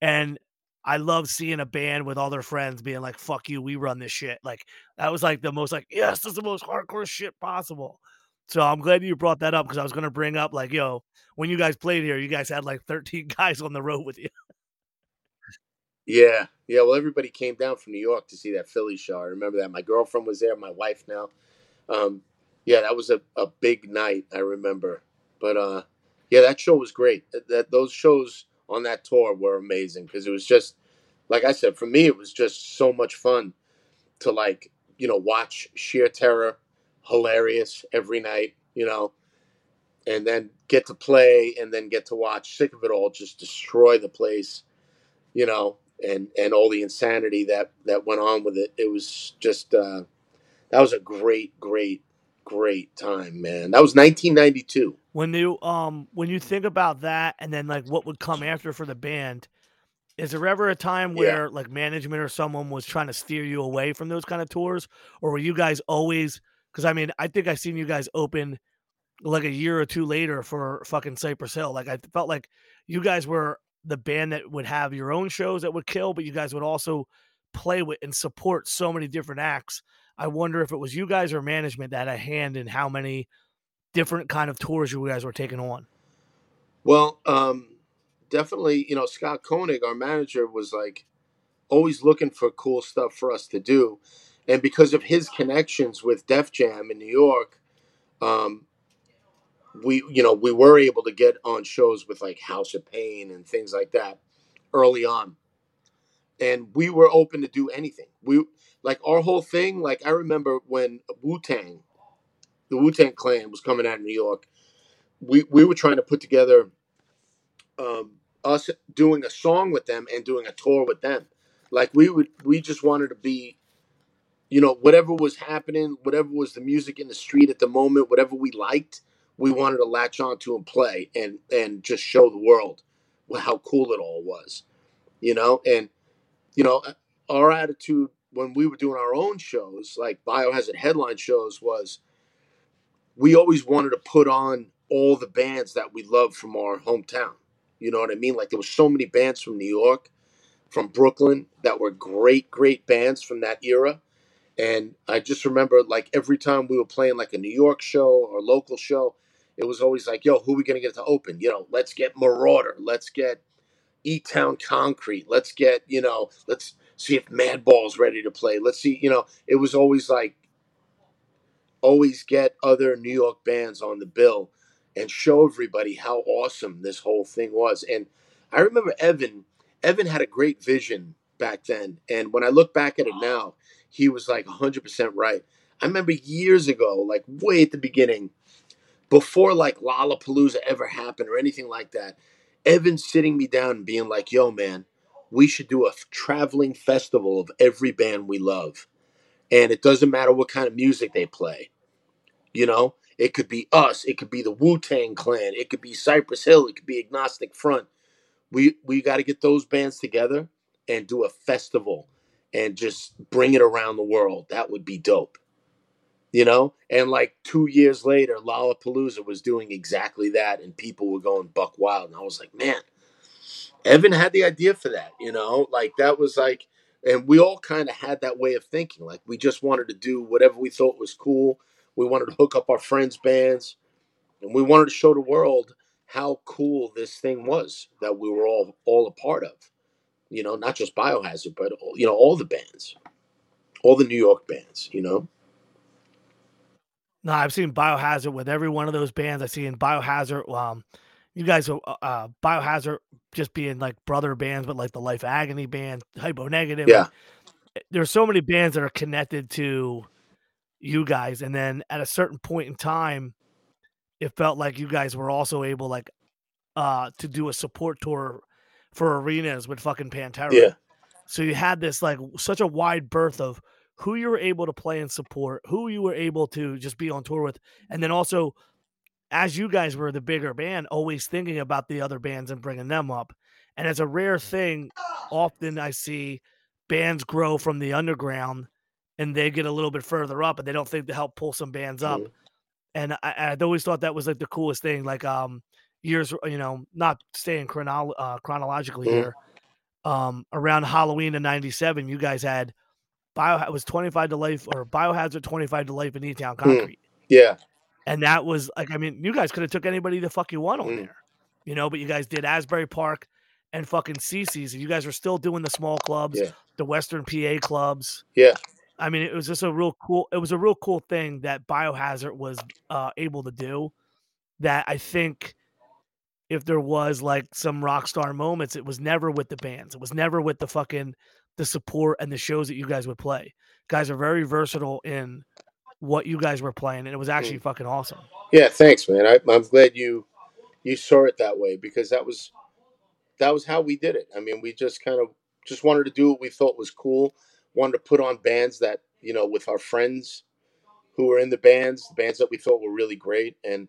and I love seeing a band with all their friends being like, fuck you, we run this shit. Like that was like the most like, yes, this is the most hardcore shit possible. So I'm glad you brought that up because I was gonna bring up like, yo, when you guys played here, you guys had like 13 guys on the road with you. Yeah, yeah. Well, everybody came down from New York to see that Philly show. I remember that. My girlfriend was there. My wife now. Um, yeah, that was a, a big night. I remember. But uh, yeah, that show was great. That, those shows on that tour were amazing because it was just like I said. For me, it was just so much fun to like you know watch Sheer Terror, hilarious every night. You know, and then get to play and then get to watch Sick of It All just destroy the place. You know, and and all the insanity that that went on with it. It was just uh, that was a great, great, great time, man. That was 1992. When you um when you think about that, and then like what would come after for the band, is there ever a time where yeah. like management or someone was trying to steer you away from those kind of tours, or were you guys always? Because I mean, I think I've seen you guys open like a year or two later for fucking Cypress Hill. Like I felt like you guys were the band that would have your own shows that would kill, but you guys would also play with and support so many different acts. I wonder if it was you guys or management that had a hand in how many different kind of tours you guys were taking on. Well, um, definitely, you know, Scott Koenig, our manager, was like always looking for cool stuff for us to do. And because of his connections with Def Jam in New York, um, we you know we were able to get on shows with like House of Pain and things like that early on, and we were open to do anything. We like our whole thing. Like I remember when Wu Tang, the Wu Tang Clan was coming out of New York. We we were trying to put together um, us doing a song with them and doing a tour with them. Like we would we just wanted to be you know whatever was happening whatever was the music in the street at the moment whatever we liked we wanted to latch on to and play and and just show the world how cool it all was, you know. And you know, our attitude when we were doing our own shows, like Biohazard headline shows, was we always wanted to put on all the bands that we love from our hometown. You know what I mean? Like there was so many bands from New York, from Brooklyn that were great, great bands from that era. And I just remember like every time we were playing like a New York show or local show, it was always like, yo, who are we to get to open? You know, let's get Marauder. Let's get E Town Concrete. Let's get, you know, let's see if Madball's ready to play. Let's see, you know, it was always like, always get other New York bands on the bill and show everybody how awesome this whole thing was. And I remember Evan, Evan had a great vision back then. And when I look back at it now, he was like 100% right. I remember years ago, like way at the beginning, before like Lollapalooza ever happened or anything like that, Evan sitting me down and being like, yo, man, we should do a traveling festival of every band we love. And it doesn't matter what kind of music they play. You know, it could be us, it could be the Wu Tang Clan, it could be Cypress Hill, it could be Agnostic Front. We we got to get those bands together and do a festival and just bring it around the world. That would be dope. You know? And like two years later, Lollapalooza was doing exactly that, and people were going buck wild. And I was like, man, Evan had the idea for that, you know? Like that was like, and we all kind of had that way of thinking. Like we just wanted to do whatever we thought was cool. We wanted to hook up our friends' bands, and we wanted to show the world how cool this thing was that we were all all a part of you know, not just Biohazard, but you know, all the bands, all the New York bands, you know. No, I've seen Biohazard with every one of those bands. I see in Biohazard, um, you guys, uh, uh, Biohazard just being like brother bands, but like the Life Agony band, Type O Negative. Yeah. Eh, there's so many bands that are connected to you guys, and then at a certain point in time, it felt like you guys were also able, like, uh, to do a support tour for arenas with fucking Pantera. Yeah. So you had this like such a wide berth of who you were able to play and support, who you were able to just be on tour with, and then also as you guys were the bigger band, always thinking about the other bands and bringing them up. And as a rare thing, often I see bands grow from the underground and they get a little bit further up and they don't think to help pull some bands up. Mm-hmm. And I, I always thought that was like the coolest thing. Like, um, years, you know, not staying uh, chronologically mm-hmm. here. Um, around Halloween of '97, you guys had bio was 25 to life or biohazard 25 to life in E Town mm-hmm. Concrete. Mm. Yeah, and that was like, I mean, you guys could have took anybody the fuck you want on mm. there, you know, but you guys did Asbury Park and fucking CC's, and you guys were still doing the small clubs, yeah. the Western PA clubs. Yeah. I mean, it was just a real cool. It was a real cool thing that Biohazard was uh, able to do. That I think if there was like some rock star moments, it was never with the bands. It was never with the fucking the support and the shows that you guys would play. Guys are very versatile in what you guys were playing, and it was actually mm. fucking awesome. Yeah, thanks, man. I, I'm glad you you saw it that way because that was that was how we did it. I mean, we just kind of just wanted to do what we thought was cool. Wanted to put on bands that you know with our friends who were in the bands, the bands that we thought were really great, and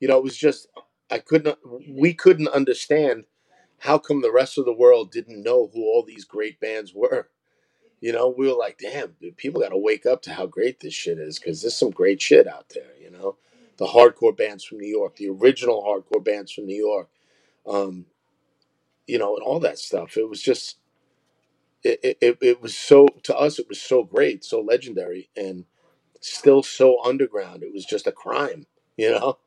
you know it was just I couldn't we couldn't understand how come the rest of the world didn't know who all these great bands were. You know, we were like, damn, dude, people got to wake up to how great this shit is because there's some great shit out there. You know, the hardcore bands from New York, the original hardcore bands from New York, um, you know, and all that stuff. It was just, it, it, it was so to us, it was so great, so legendary, and still so underground. It was just a crime, you know.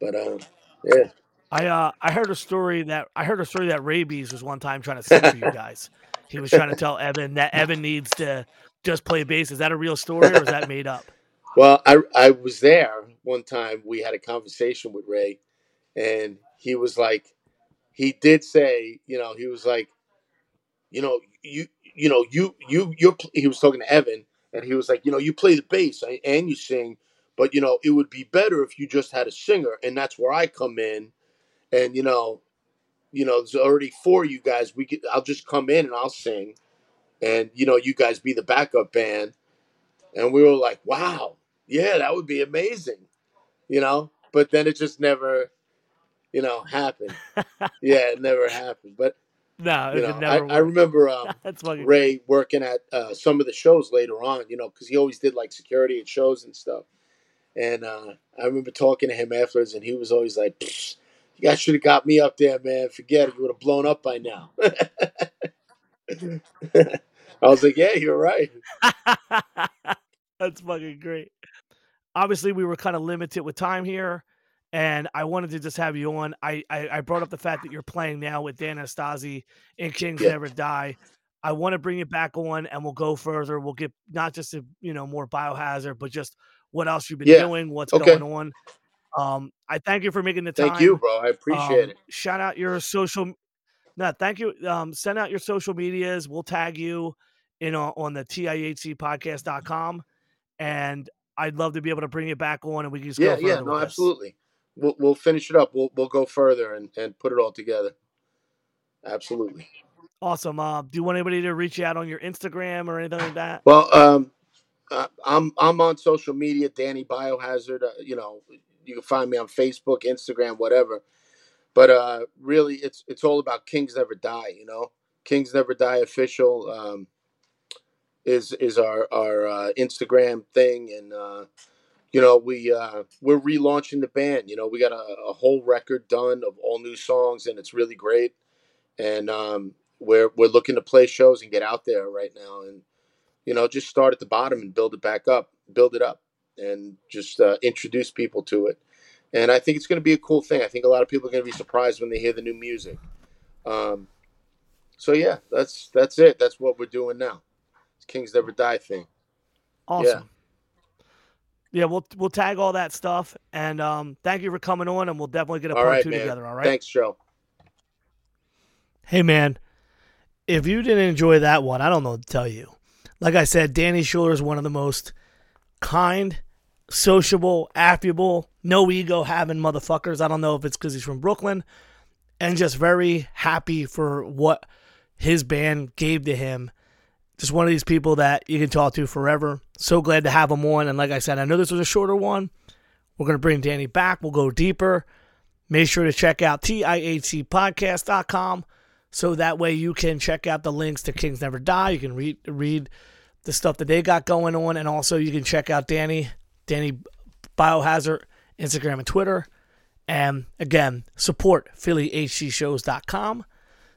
But uh, yeah. I uh I heard a story that I heard a story that Raybeez was one time trying to sing for you guys. He was trying to tell Evan that Evan needs to just play bass. Is that a real story or is that made up? Well, I I was there one time. We had a conversation with Ray, and he was like, he did say, you know, he was like, you know, you you know, you you you're. He was talking to Evan, and he was like, you know, you play the bass and you sing, but you know, it would be better if you just had a singer, and that's where I come in. And you know, you know, there's already four you guys. We could, I'll just come in and I'll sing, and you know, you guys be the backup band. And we were like, wow, yeah, that would be amazing, you know. But then it just never, you know, happened. yeah, it never happened. But no, you know, I, I, remember um, Ray working at uh, some of the shows later on, you know, because he always did like security at shows and stuff. And uh, I remember talking to him afterwards, and he was always like, "You guys should have got me up there, man. Forget it. You would have blown up by now." I was like, "Yeah, you're right." That's fucking great. Obviously, we were kind of limited with time here, and I wanted to just have you on. I I, I brought up the fact that you're playing now with Dan Nastasi in Kings yeah. Never Die. I want to bring it back on, and we'll go further. We'll get not just a you know more biohazard, but just what else you've been yeah. doing, what's okay. going on. Um, I thank you for making the time. Thank you, bro. I appreciate um, it. Shout out your social. No, thank you. Um, send out your social medias. We'll tag you in on, on the TIHC podcast.com and I'd love to be able to bring it back on and we can just yeah, go yeah, no, absolutely. We'll we'll finish it up. We'll we'll go further and and put it all together. Absolutely. Awesome. Uh, do you want anybody to reach out on your Instagram or anything like that? Well, um, uh, I'm I'm on social media, Danny Biohazard. Uh, you know, you can find me on Facebook, Instagram, whatever. But uh, really, it's it's all about Kings Never Die. You know, Kings Never Die official um, is is our our uh, Instagram thing, and uh, you know we uh, we're relaunching the band. You know, we got a, a whole record done of all new songs, and it's really great. And um, we're we're looking to play shows and get out there right now, and you know, just start at the bottom and build it back up, build it up, and just uh, introduce people to it. And I think it's going to be a cool thing. I think a lot of people are going to be surprised when they hear the new music. Um, so yeah, that's that's it. That's what we're doing now. It's Kings Never Die thing. Awesome. Yeah. we'll we'll tag all that stuff, and um, thank you for coming on, and we'll definitely get a All part right, two man. together. All right. Thanks, Joe. Hey, man, if you didn't enjoy that one, I don't know what to tell you. Like I said, Danny Schuler is one of the most kind, sociable, affable, no ego having motherfuckers. I don't know if it's because he's from Brooklyn and just very happy for what his band gave to him. Just one of these people that you can talk to forever. So glad to have him on. And like I said, I know this was a shorter one. We're going to bring Danny back. We'll go deeper. Make sure to check out TIHCpodcast.com so that way you can check out the links to Kings Never Die. You can read read the stuff that they got going on, and also you can check out Danny, Danny Biohazard, Instagram and Twitter. And again, support PhillyHCShows.com,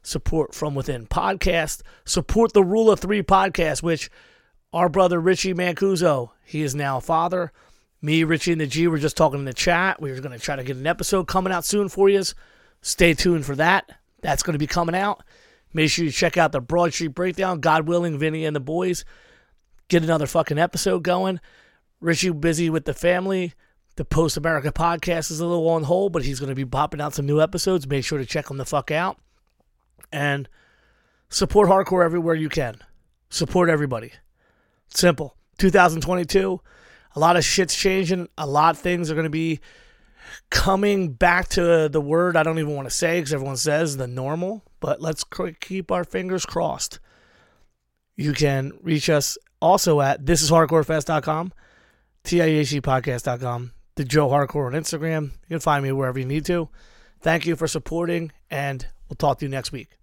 support From Within Podcast, support the Rule of Three podcast, which our brother Richie Mancuso, he is now a father. Me, Richie, and the G were just talking in the chat. We were going to try to get an episode coming out soon for you. Stay tuned for that. That's going to be coming out. Make sure you check out the Broad Street Breakdown. God willing, Vinny and the boys get another fucking episode going. Richie busy with the family. The Post America podcast is a little on hold, but he's going to be popping out some new episodes. Make sure to check them the fuck out. And support hardcore everywhere you can. Support everybody. Simple. 2022, a lot of shit's changing. A lot of things are going to be coming back to the word I don't even want to say because everyone says the normal, but let's keep our fingers crossed. You can reach us also at thisishardcorefest.com, TIHCpodcast.com, the Joe Hardcore on Instagram. You can find me wherever you need to. Thank you for supporting, and we'll talk to you next week.